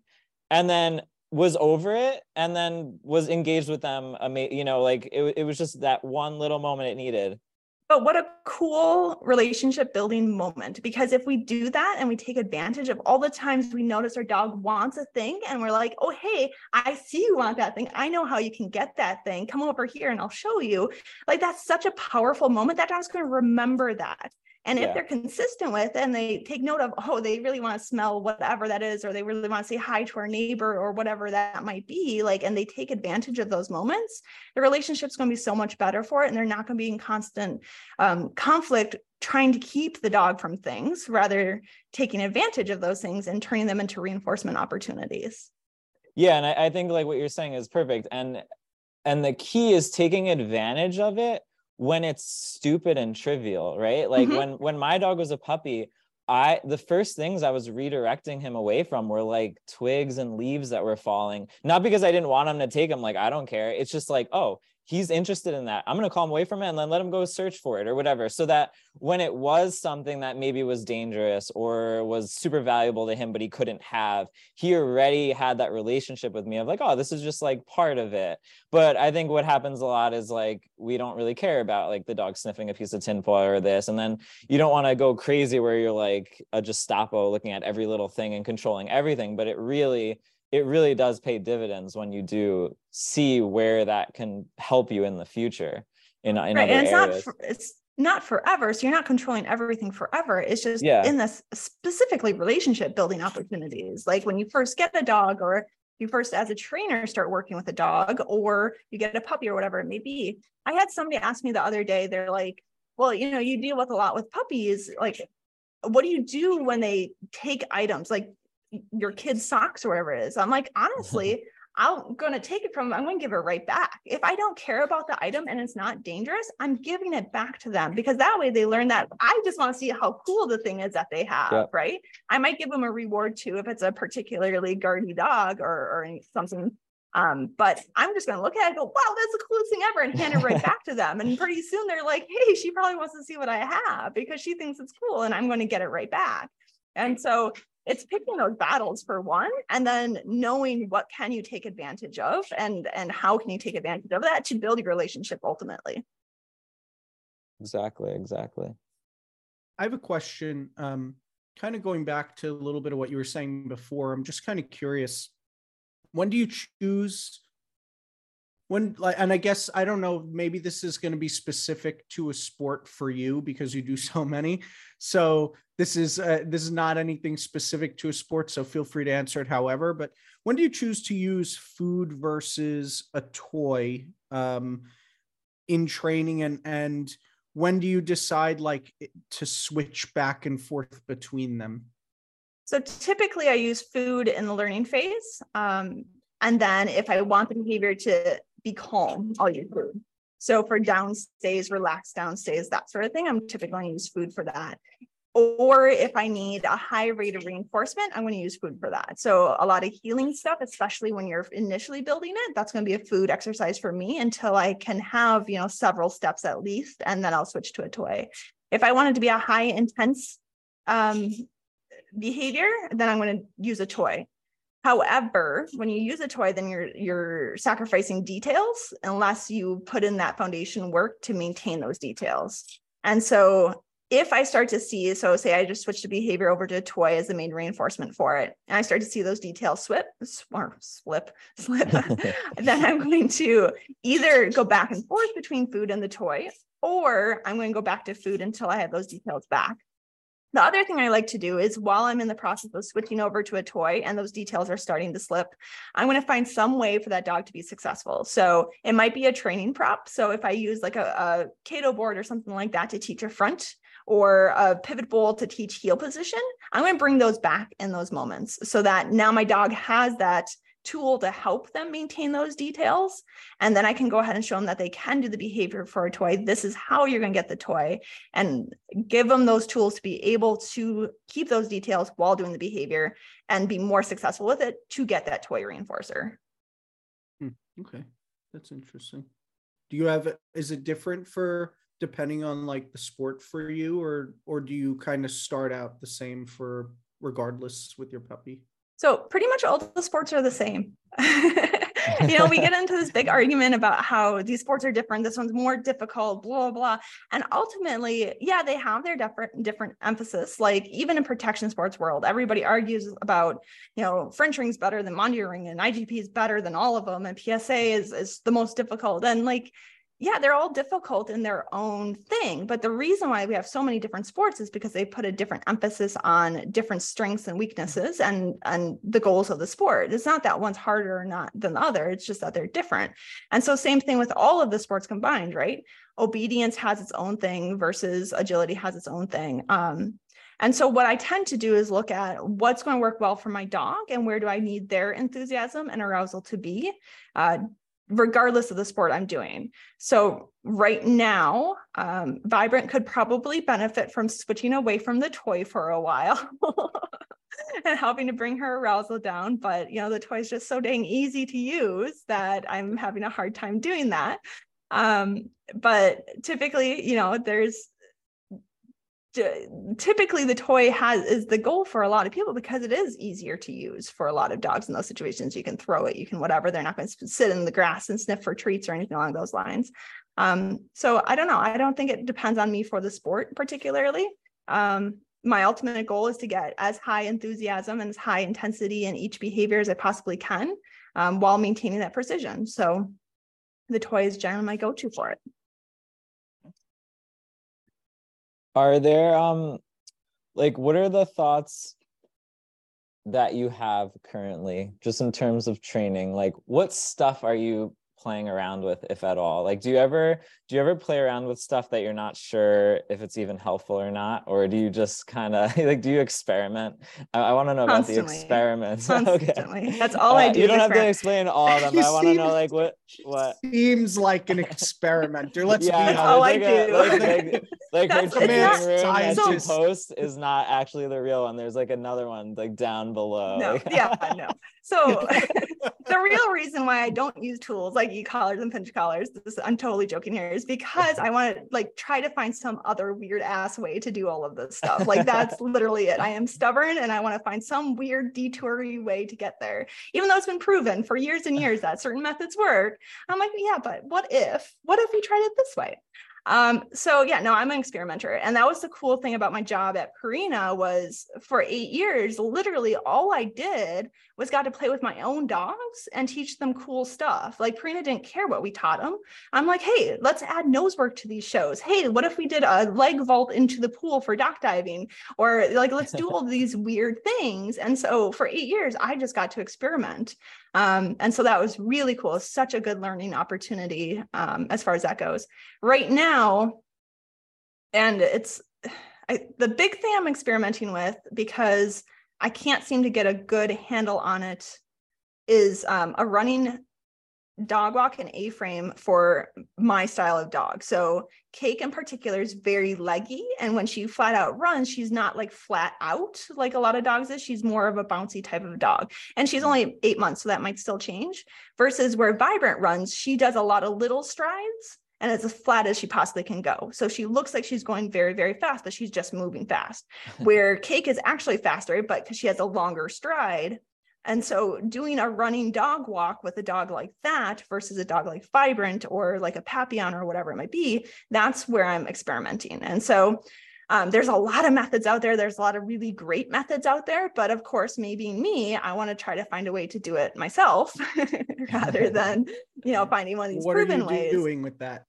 and then was over it and then was engaged with them you know like it, it was just that one little moment it needed But what a cool relationship building moment. Because if we do that and we take advantage of all the times we notice our dog wants a thing and we're like, oh, hey, I see you want that thing. I know how you can get that thing. Come over here and I'll show you. Like, that's such a powerful moment. That dog's going to remember that. And if they're consistent with and they take note of, oh, they really want to smell whatever that is, or they really want to say hi to our neighbor or whatever that might be, like, and they take advantage of those moments, the relationship's going to be so much better for it. And they're not going to be in constant um, conflict trying to keep the dog from things, rather taking advantage of those things and turning them into reinforcement opportunities. yeah and I, I think like what you're saying is perfect and and the key is taking advantage of it when it's stupid and trivial right? Like Mhm. when when my dog was a puppy i the first things i was redirecting him away from were like twigs and leaves that were falling. Not because i didn't want him to take them like i don't care. It's just like oh he's interested in that. I'm going to call him away from it and then let him go search for it or whatever so that when it was something that maybe was dangerous or was super valuable to him but he couldn't have he already had that relationship with me of like oh this is just like part of it. But i think what happens a lot is like we don't really care about like the dog sniffing a piece of tinfoil or this and then you don't want to go crazy where you're like a gestapo looking at every little thing and controlling everything but it really it really does pay dividends when you do see where that can help you in the future in, in right. other And it's areas. not, for, it's not forever. So you're not controlling everything forever. It's just Yeah. in this specifically relationship building opportunities. Like when you first get a dog or you first as a trainer start working with a dog or you get a puppy or whatever it may be. I had somebody ask me the other day, they're like, well, you know, you deal with a lot with puppies. Like, what do you do when they take items like your kid's socks or whatever it is? I'm like, honestly, I'm going to take it from them. I'm going to give it right back. If I don't care about the item and it's not dangerous, I'm giving it back to them because that way they learn that I just want to see how cool the thing is that they have, Yeah. right? I might give them a reward too if it's a particularly guardy dog or, or something. Um, but I'm just going to look at it and go, wow, that's the coolest thing ever and hand it right back to them. And pretty soon they're like, hey, she probably wants to see what I have because she thinks it's cool and I'm going to get it right back. And so it's picking those battles for one and then knowing what can you take advantage of and and how can you take advantage of that to build your relationship ultimately exactly exactly I have a question, um, kind of going back to a little bit of what you were saying before. I'm just kind of curious. When do you choose? When, like, and I guess I don't know. Maybe this is going to be specific to a sport for you because you do so many. So this is uh, this is not anything specific to a sport. So feel free to answer it however. But when do you choose to use food versus a toy um, in training and and when do you decide like to switch back and forth between them so typically i use food in the learning phase um, and then if i want the behavior to be calm i'll use food so for down stays relaxed down stays that sort of thing i'm typically going to use food for that or if I need a high rate of reinforcement, I'm going to use food for that. So a lot of heeling stuff, especially when you're initially building it, that's going to be a food exercise for me until I can have, you know, several steps at least, and then I'll switch to a toy. If I wanted to be a high intense um, behavior, then I'm going to use a toy. However, when you use a toy, then you're you're sacrificing details unless you put in that foundation work to maintain those details. And so if I start to see, so say I just switch the behavior over to a toy as the main reinforcement for it, and I start to see those details slip, or slip, slip, then I'm going to either go back and forth between food and the toy, or I'm going to go back to food until I have those details back. The other thing I like to do is while I'm in the process of switching over to a toy and those details are starting to slip, I'm going to find some way for that dog to be successful. So it might be a training prop. So if I use like a, a Cato board or something like that to teach a front, or a pivot bowl to teach heel position, I'm going to bring those back in those moments so that now my dog has that tool to help them maintain those details. And then I can go ahead and show them that they can do the behavior for a toy. This is how you're going to get the toy and give them those tools to be able to keep those details while doing the behavior and be more successful with it to get that toy reinforcer. Hmm, okay. That's interesting. Do you have, is it different for depending on like the sport for you or or do you kind of start out the same for regardless with your puppy so pretty much all the sports are the same. You know we get into this big argument about how these sports are different this one's more difficult blah blah blah. And ultimately yeah they have their different different emphasis. Like even in protection sports world everybody argues about you know french ring's better than Mondio and igp is better than all of them and psa is is the most difficult. And like yeah, they're all difficult in their own thing. But the reason why we have so many different sports is because they put a different emphasis on different strengths and weaknesses and, and the goals of the sport. It's not that one's harder or not than the other. It's just that they're different. And so same thing with all of the sports combined, right? Obedience has its own thing versus agility has its own thing. Um, and so what I tend to do is look at what's going to work well for my dog and where do I need their enthusiasm and arousal to be. Uh, regardless of the sport I'm doing. So right now, um, Vibrant could probably benefit from switching away from the toy for a while. and helping to bring her arousal down. But you know, the toy is just so dang easy to use that I'm having a hard time doing that. Um, but typically, you know, there's typically the toy has is the goal for a lot of people because it is easier to use for a lot of dogs in those situations. You can throw it you can whatever they're not going to sit in the grass and sniff for treats or anything along those lines. Um, so i don't know i don't think it depends on me for the sport particularly. Um, my ultimate goal is to get as high enthusiasm and as high intensity in each behavior as i possibly can um, while maintaining that precision. So the toy is generally my go-to for it are there um like what are the thoughts that you have currently just in terms of training? Like what stuff are you playing around with if at all? Like do you ever do you ever play around with stuff that you're not sure if it's even helpful or not? Or do you just kind of like do you experiment? I, I want to know Constantly. about the experiments. Okay. That's all uh, i do you don't have to explain all of them but i want to know like what what? Seems like an experimenter. Let's yeah, be honest all i do. like, like, like her training room that she posts is not actually the real one. There's like another one like down below. No. Yeah no so the real reason why I don't use tools like e-collars and pinch collars, this, I'm totally joking here, is because I want to like try to find some other weird ass way to do all of this stuff. Like that's literally it. I am stubborn and I want to find some weird detoury way to get there. Even though it's been proven for years and years that certain methods work. I'm like, yeah, but what if? What if we tried it this way? Um, so yeah, no, I'm an experimenter. And that was the cool thing about my job at Purina was for eight years, literally all I did was got to play with my own dogs and teach them cool stuff. Like Purina didn't care what we taught them. I'm like, hey, let's add nose work to these shows. Hey, what if we did a leg vault into the pool for dock diving? Or like, let's do all these weird things. And so for eight years, I just got to experiment. Um, and so that was really cool. Such a good learning opportunity um, as far as that goes. Right now, and it's I, the big thing I'm experimenting with because I can't seem to get a good handle on it is um, a running dog walk and A frame for my style of dog. So Cake in particular is very leggy. And when she flat out runs, she's not like flat out like a lot of dogs is. She's more of a bouncy type of dog. And she's only eight months, so that might still change. Versus where Vibrant runs, she does a lot of little strides and as flat as she possibly can go. So she looks like she's going very, very fast, but she's just moving fast. Where Cake is actually faster, but because she has a longer stride, and so doing a running dog walk with a dog like that versus a dog like Vibrant or like a Papillon or whatever it might be, that's where I'm experimenting. And so um, there's a lot of methods out there. There's a lot of really great methods out there. But of course, maybe me, I want to try to find a way to do it myself rather than, you know, finding one of these what proven are you ways. doing with that?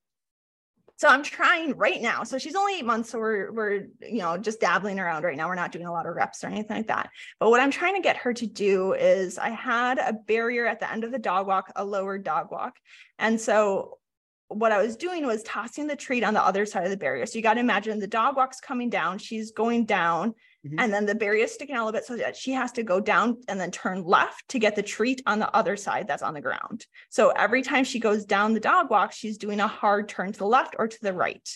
So I'm trying right now. So she's only eight months, so we're we're you know just dabbling around right now. We're not doing a lot of reps or anything like that. But what I'm trying to get her to do is I had a barrier at the end of the dog walk, a lower dog walk, and so what I was doing was tossing the treat on the other side of the barrier. So you got to imagine the dog walk's coming down, she's going down, mm-hmm. and then the barrier is sticking out a little bit so that she has to go down and then turn left to get the treat on the other side that's on the ground. So every time she goes down the dog walk, she's doing a hard turn to the left or to the right.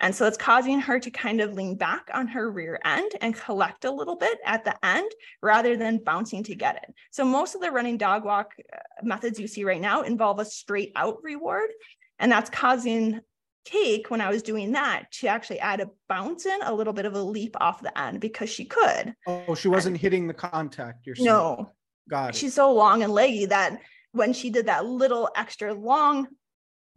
And so it's causing her to kind of lean back on her rear end and collect a little bit at the end rather than bouncing to get it. So most of the running dog walk uh, methods you see right now involve a straight out reward. And that's causing cake when I was doing that to actually add a bounce in a little bit of a leap off the end because she could. Oh, she wasn't and, hitting the contact. You're saying. No. It. She's so long and leggy that when she did that little extra long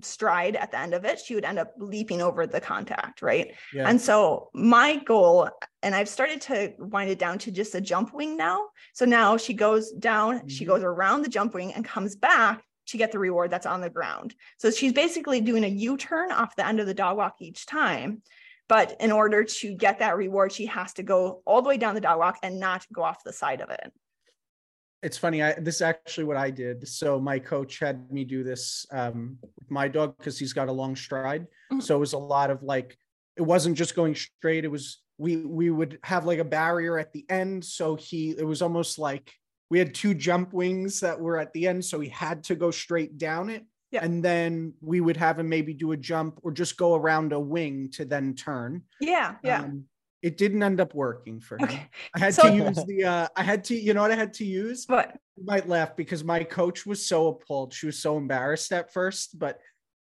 stride at the end of it, she would end up leaping over the contact, right? Yeah. And so my goal, and I've started to wind it down to just a jump wing now. So now she goes down, mm-hmm. she goes around the jump wing and comes back to get the reward that's on the ground. So she's basically doing a U turn off the end of the dog walk each time. But in order to get that reward, she has to go all the way down the dog walk and not go off the side of it. It's funny. I, this is actually what I did. So my coach had me do this um, with my dog because he's got a long stride. Mm-hmm. So it was a lot of like, it wasn't just going straight. It was we we would have like a barrier at the end. So he it was almost like we had two jump wings that were at the end, so he had to go straight down it. Yeah. And then we would have him maybe do a jump or just go around a wing to then turn. Yeah. Yeah. Um, it didn't end up working for him. Okay. I had so, to use the uh I had to, you know what I had to use? What? You might laugh because my coach was so appalled. She was so embarrassed at first, but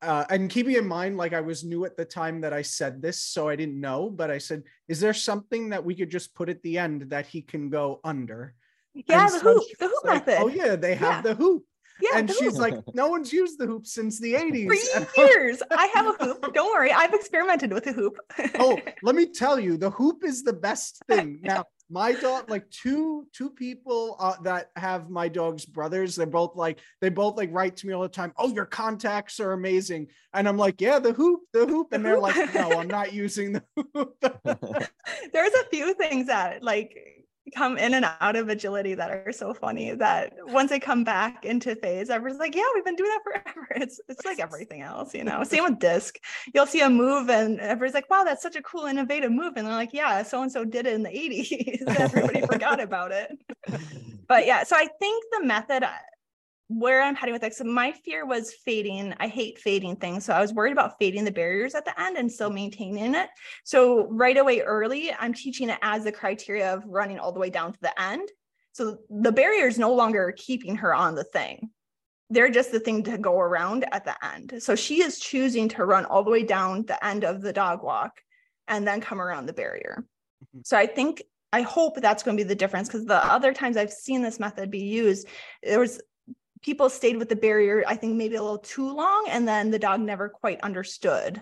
uh, and keeping in mind, like I was new at the time that I said this, so I didn't know. But I said, "Is there something that we could just put at the end that he can go under?" Yeah, the so hoop, the hoop like, method. Oh yeah, they have yeah. the hoop. Yeah, and she's hoop. like, no one's used the hoop since the 80s. For years. I have a hoop. Don't worry. I've experimented with the hoop. oh, let me tell you, the hoop is the best thing. Now, my dog, like two two people uh, that have my dog's brothers, they're both like, they both like write to me all the time, oh, your contacts are amazing. And I'm like, yeah, the hoop, the hoop. And they're like, no, I'm not using the hoop. There's a few things that like come in and out of agility that are so funny that once they come back into phase, everyone's like, yeah, we've been doing that forever. It's it's like everything else, you know. Same with disc. You'll see a move and everyone's like, wow, that's such a cool, innovative move. And they're like, yeah, so and so did it in the 80s. Everybody forgot about it. But yeah, so I think the method where I'm heading with it. So my fear was fading. I hate fading things. So I was worried about fading the barriers at the end and still maintaining it. So right away early, I'm teaching it as the criteria of running all the way down to the end. So the barrier is no longer keeping her on the thing. They're just the thing to go around at the end. So she is choosing to run all the way down the end of the dog walk and then come around the barrier. Mm-hmm. So I think I hope that's going to be the difference because the other times I've seen this method be used, there was people stayed with the barrier, I think maybe a little too long, and then the dog never quite understood.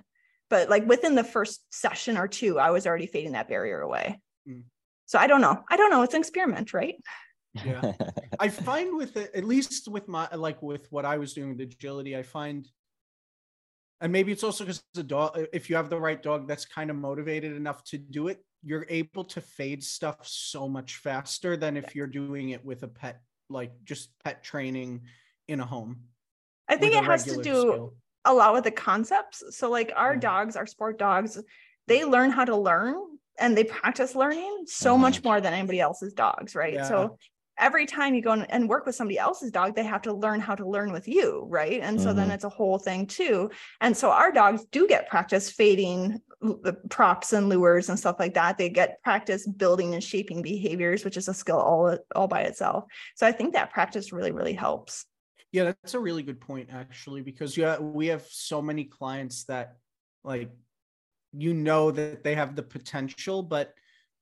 But like within the first session or two, I was already fading that barrier away. Mm. So I don't know. I don't know. It's an experiment, right? Yeah. I find with it, at least with my like with what I was doing with agility, I find and maybe it's also because the dog if you have the right dog that's kind of motivated enough to do it you're able to fade stuff so much faster than if you're doing it with a pet like just pet training in a home? I think it has to do skill? a lot with the concepts. So, like our dogs, our sport dogs, they learn how to learn and they practice learning so mm-hmm. much more than anybody else's dogs, right? Yeah. So every time you go and work with somebody else's dog, they have to learn how to learn with you, right? And so mm-hmm. then it's a whole thing too. And so our dogs do get practice fading props and lures and stuff like that. They get practice building and shaping behaviors, which is a skill all all by itself. So I think that practice really really helps. Yeah, that's a really good point actually because yeah, we have so many clients that like you know that they have the potential but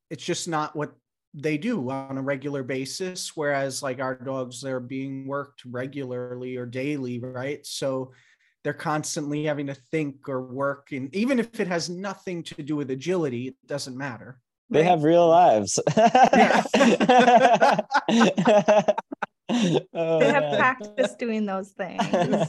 it's just not what they do on a regular basis whereas like our dogs they're being worked regularly or daily right so they're constantly having to think or work and even if it has nothing to do with agility it doesn't matter they have real lives. Oh, they have practice doing those things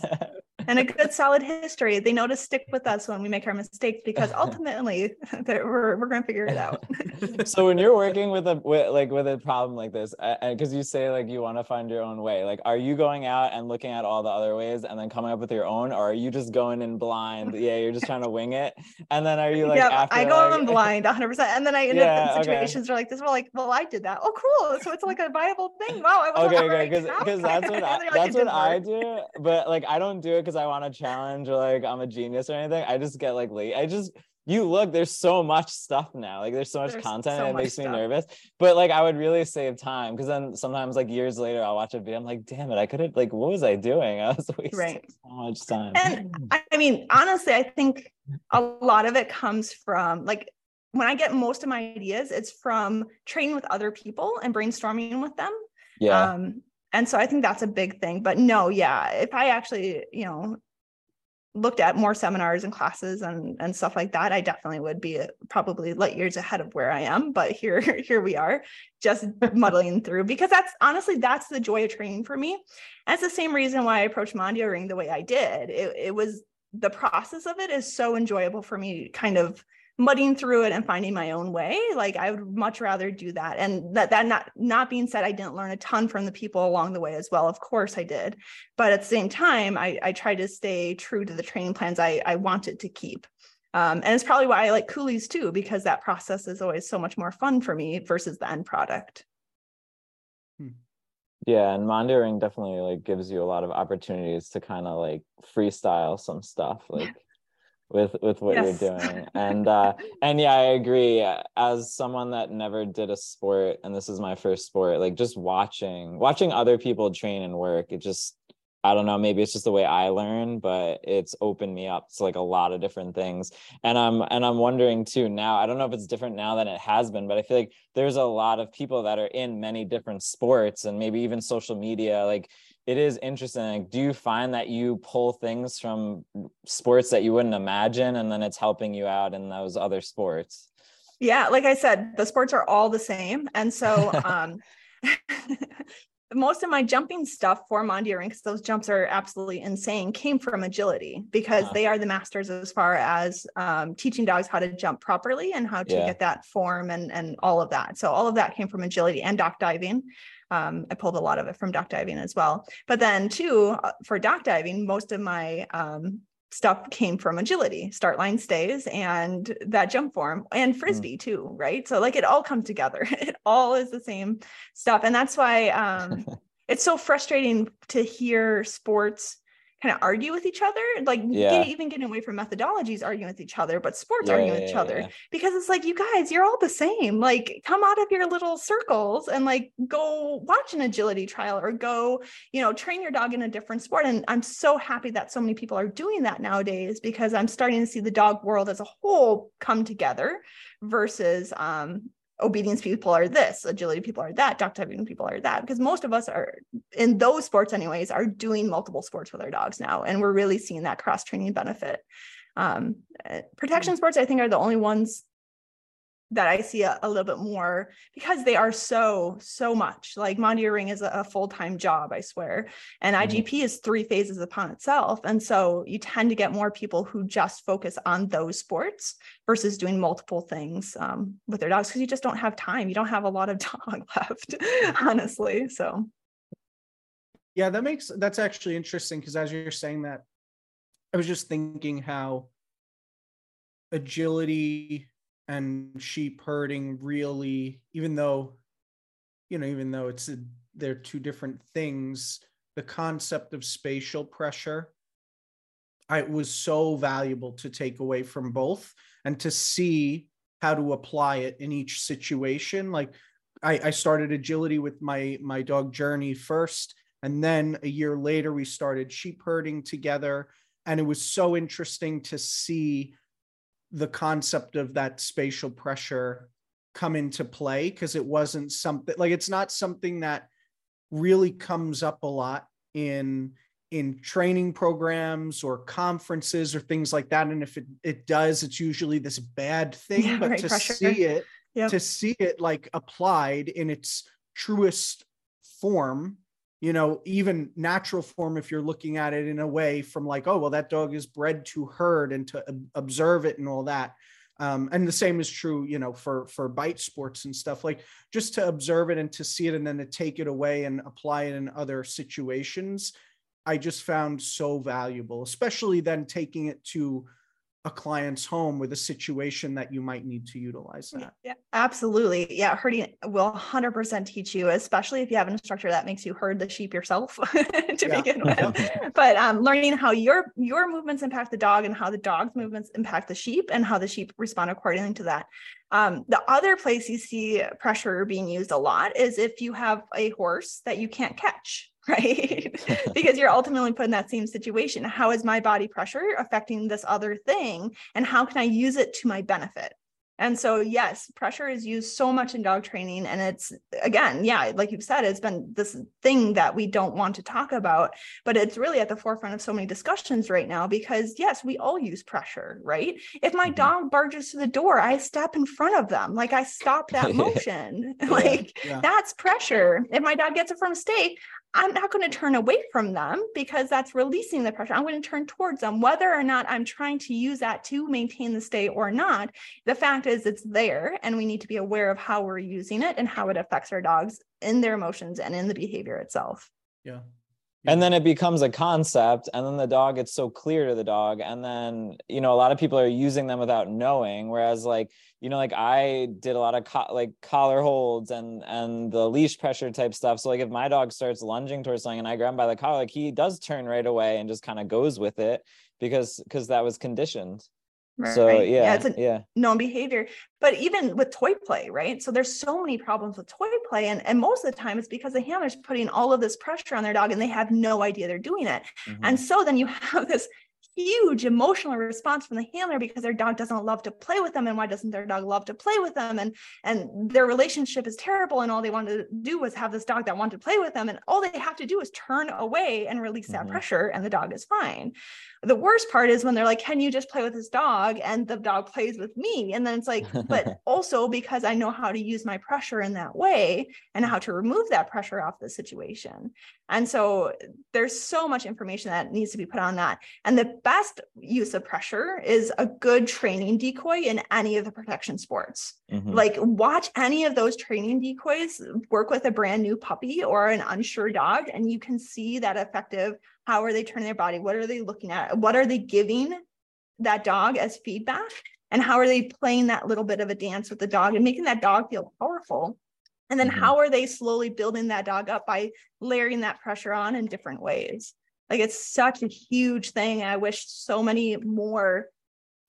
and a good solid history. They know to stick with us when we make our mistakes because ultimately we're, we're going to figure it out. so when you're working with a with, like with a problem like this, because you say like you want to find your own way, like are you going out and looking at all the other ways and then coming up with your own, or are you just going in blind? Yeah, you're just trying to wing it, and then are you like? Yeah, I go like... in blind 100, percent and then I end yeah, up in situations okay. where like this. We're like, well, I did that. Oh, cool. So it's like a viable thing. Wow. I was okay, okay, because because that's what I, that's what I do, but like I don't do it because I want to challenge or like I'm a genius or anything. I just get like late. I just you look, there's so much stuff now. Like there's so much there's content so and it makes stuff. me nervous. But like I would really save time because then sometimes like years later I'll watch a video. I'm like, damn it, I could have like what was I doing? I was wasting right. so much time. And I mean, honestly, I think a lot of it comes from like when I get most of my ideas, it's from training with other people and brainstorming with them. Yeah. Um, and so I think that's a big thing. But no, yeah, if I actually, you know, looked at more seminars and classes and and stuff like that, I definitely would be uh, probably light years ahead of where I am. But here, here we are, just muddling through because that's honestly that's the joy of training for me. That's the same reason why I approached Mondio Ring the way I did. It, it was the process of it is so enjoyable for me, kind of mudding through it and finding my own way like i would much rather do that. And that that not not being said i didn't learn a ton from the people along the way as well. Of course i did. But at the same time i i try to stay true to the training plans i i wanted to keep. Um, and it's probably why i like coolies too because that process is always so much more fun for me versus the end product. Hmm. yeah and Mondioring definitely like gives you a lot of opportunities to kind of like freestyle some stuff like with with what yes. you're doing. And uh and yeah i agree. As someone that never did a sport and this is my first sport like just watching watching other people train and work it just i don't know maybe it's just the way i learn but it's opened me up to like a lot of different things. And i'm and i'm wondering too now i don't know if it's different now than it has been but i feel like there's a lot of people that are in many different sports and maybe even social media like it is interesting. Like, do you find that you pull things from sports that you wouldn't imagine, and then it's helping you out in those other sports? Yeah, like I said, the sports are all the same, and so um, most of my jumping stuff for Mondio Ring, because those jumps are absolutely insane, came from agility because they are the masters as far as um, teaching dogs how to jump properly and how to yeah. get that form and and all of that. So all of that came from agility and dock diving. Um, I pulled a lot of it from dock diving as well. But then, too, uh, for dock diving, most of my um, stuff came from agility, start line stays, and that jump form, and mm. frisbee mm. too, right? So like it all comes together. It all is the same stuff, and that's why um, it's so frustrating to hear sports kind of argue with each other like yeah. get, even getting away from methodologies arguing with each other but sports yeah, arguing with each other because it's like you guys you're all the same like come out of your little circles and like go watch an agility trial or go you know train your dog in a different sport and i'm so happy that so many people are doing that nowadays because i'm starting to see the dog world as a whole come together versus um, obedience people are this, agility people are that, dock diving people are that. Because most of us are in those sports, anyways, are doing multiple sports with our dogs now, and we're really seeing that cross training benefit. Um, eh, protection sports, I think, are the only ones that I see a, a, little bit more because they are so, so much. Like Mondio Ring is a, a full time job, I swear. And mm-hmm. IGP is three phases upon itself. And so you tend to get more people who just focus on those sports versus doing multiple things um, with their dogs because you just don't have time. You don't have a lot of dog left, honestly. So, yeah, that makes that's actually interesting because as you're saying that, I was just thinking how agility and sheep herding really even though you know even though it's a they're two different things. The concept of spatial pressure, I was so valuable to take away from both and to see how to apply it in each situation. Like I, I started agility with my my dog Journey first, and then a year later we started sheep herding together, and it was so interesting to see the concept of that spatial pressure come into play because it wasn't something like it's not something that really comes up a lot in in training programs or conferences or things like that and if it, it does it's usually this bad thing yeah, but right, to pressure. see it yep. to see it like applied in its truest form you know even natural form if you're looking at it in a way from like oh well that dog is bred to herd and to observe it and all that. Um, and the same is true you know for for bite sports and stuff like just to observe it and to see it and then to take it away and apply it in other situations i just found so valuable especially then taking it to a client's home with a situation that you might need to utilize that. Yeah, absolutely. Yeah, herding will 100% teach you, especially if you have an instructor that makes you herd the sheep yourself to begin with. but um, learning how your your movements impact the dog and how the dog's movements impact the sheep and how the sheep respond accordingly to that. Um, the other place you see pressure being used a lot is if you have a horse that you can't catch right? because you're ultimately put in that same situation. How is my body pressure affecting this other thing? And how can I use it to my benefit? And so, yes, pressure is used so much in dog training. And it's, again, yeah, like you've said, it's been this thing that we don't want to talk about, but it's really at the forefront of so many discussions right now because, yes, we all use pressure, right? If my mm-hmm. dog barges to the door, I step in front of them, like I stop that motion. yeah, like yeah. that's pressure. If my dog gets it from a stake, I'm not going to turn away from them because that's releasing the pressure. I'm going to turn towards them, whether or not I'm trying to use that to maintain the stay or not. The fact is, it's there, and we need to be aware of how we're using it and how it affects our dogs in their emotions and in the behavior itself. Yeah and then it becomes a concept and then the dog gets so clear to the dog and then you know a lot of people are using them without knowing whereas like you know like i did a lot of co- like collar holds and and the leash pressure type stuff so like if my dog starts lunging towards something and i grab him by the collar like he does turn right away and just kind of goes with it because because that was conditioned Right. So yeah, yeah, it's a yeah. known behavior. But even with toy play, right? So there's so many problems with toy play, and and most of the time it's because the handler's putting all of this pressure on their dog, and they have no idea they're doing it. Mm-hmm. And so then you have this huge emotional response from the handler because their dog doesn't love to play with them and why doesn't their dog love to play with them and and their relationship is terrible and all they wanted to do was have this dog that wanted to play with them and all they have to do is turn away and release that mm-hmm. pressure and the dog is fine the worst part is when they're like can you just play with this dog? and the dog plays with me. And then it's like but also because i know how to use my pressure in that way and how to remove that pressure off the situation. And so there's so much information that needs to be put on that. And the best use of pressure is a good training decoy in any of the protection sports. Mm-hmm. like watch any of those training decoys work with a brand new puppy or an unsure dog and you can see that effective how are they turning their body? What are they looking at? What are they giving that dog as feedback? And how are they playing that little bit of a dance with the dog and making that dog feel powerful? And then mm-hmm. how are they slowly building that dog up by layering that pressure on in different ways? Like it's such a huge thing. I wish so many more,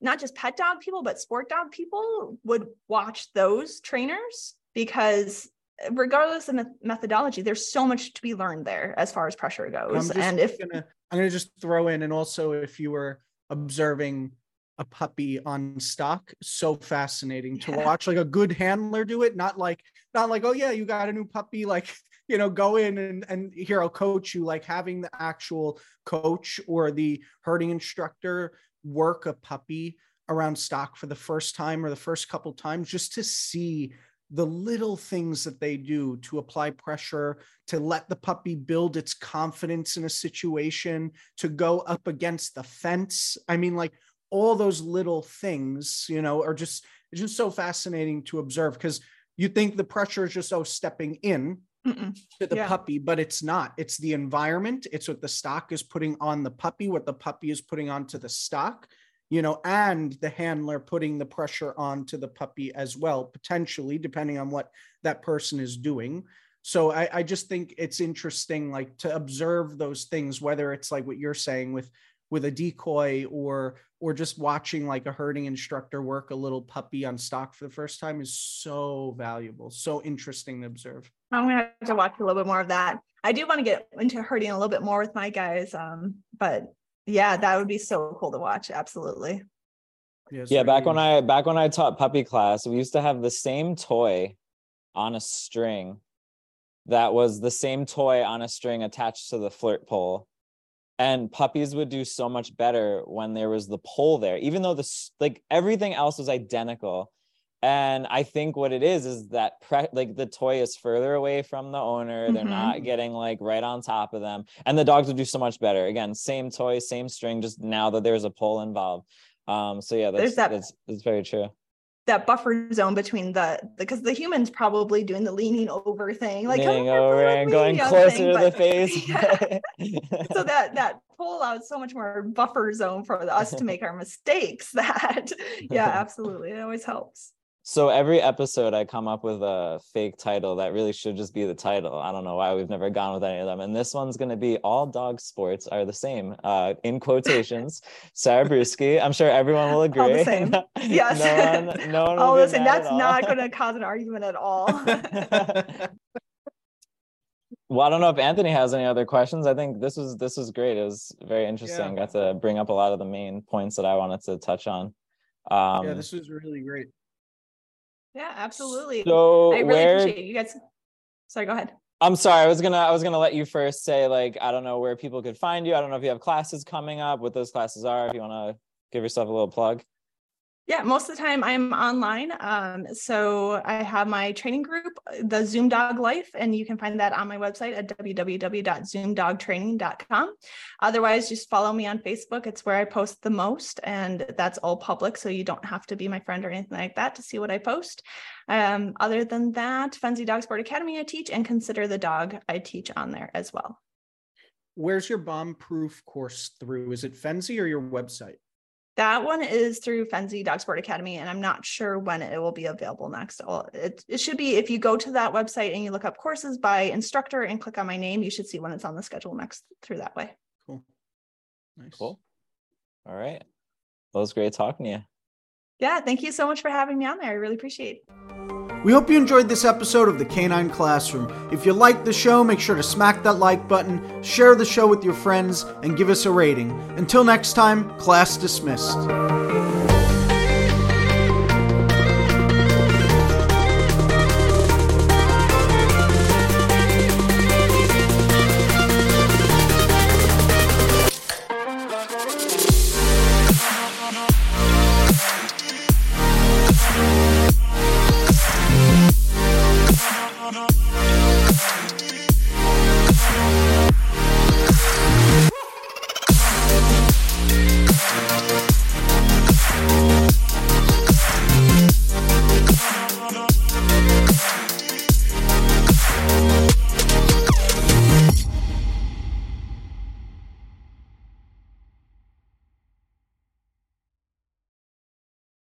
not just pet dog people, but sport dog people would watch those trainers because regardless of the methodology, there's so much to be learned there as far as pressure goes. and if gonna, I'm going to just throw in, and also if you were observing a puppy on stock, so fascinating to watch like a good handler do it, not like not like oh yeah, you got a new puppy, like you know go in and and here I'll coach you, like having the actual coach or the herding instructor work a puppy around stock for the first time or the first couple times just to see the little things that they do to apply pressure, to let the puppy build its confidence in a situation, to go up against the fence. I mean, like all those little things, you know, are just it's just so fascinating to observe because you think the pressure is just oh stepping in Mm-mm. to the yeah. puppy, but it's not. It's the environment. It's what the stock is putting on the puppy, what the puppy is putting onto the stock you know, and the handler putting the pressure onto the puppy as well, potentially, depending on what that person is doing. So I, I just think it's interesting, like to observe those things, whether it's like what you're saying with with a decoy or or just watching like a herding instructor work a little puppy on stock for the first time is so valuable, so interesting to observe. I'm gonna have to watch a little bit more of that. I do want to get into herding a little bit more with my guys, um, but yeah, that would be so cool to watch. Absolutely. Yeah, yeah back when I back when I taught puppy class, we used to have the same toy on a string that was the same toy on a string attached to the flirt pole and puppies would do so much better when there was the pole there even though the like everything else was identical and i think what it is is that pre- like the toy is further away from the owner they're mm-hmm. not getting like right on top of them and the dogs would do so much better again same toy same string just now that there's a pole involved um so yeah that's that- that's, that's very true that buffer zone between the because the, the, humans probably doing the leaning over thing, like leaning over and going closer thing, to but, the face. Yeah. so that that pull out so much more buffer zone for us to make our mistakes. That yeah, absolutely, it always helps. So every episode, I come up with a fake title that really should just be the title. I don't know why we've never gone with any of them. And this one's going to be "All Dog Sports Are the Same" uh, in quotations. Sara Brueske. I'm sure everyone will agree. All the same. yes. no one. No one. All the same. That's not going to cause an argument at all. well, I don't know if Anthony has any other questions. I think this was this was great. It was very interesting. Yeah. Got to bring up a lot of the main points that I wanted to touch on. Um, yeah, this was really great. Yeah, absolutely. So I really where... appreciate you guys. Sorry, go ahead. I'm sorry. I was gonna I was gonna let you first say like I don't know where people could find you. I don't know if you have classes coming up, what those classes are. If you want to give yourself a little plug. Yeah, most of the time I'm online. Um, so I have my training group, the Zoom Dog Life, and you can find that on my website at www.zoomdogtraining.com. Otherwise, just follow me on Facebook. It's where I post the most, and that's all public. So you don't have to be my friend or anything like that to see what I post. Um, other than that, Fenzi Dog Sport Academy I teach, and Consider the Dog I teach on there as well. Where's your bomb proof course through? Is it Fenzi or your website? That one is through Fenzi Dog Sport Academy, and I'm not sure when it will be available next. It, it should be if you go to that website and you look up courses by instructor and click on my name, you should see when it's on the schedule next through that way. Cool. Nice. Cool. All right. Well, it was great talking to you. Yeah, thank you so much for having me on there. I really appreciate it. We hope you enjoyed this episode of the Canine Classroom. If you liked the show, make sure to smack that like button, share the show with your friends, and give us a rating. Until next time, class dismissed.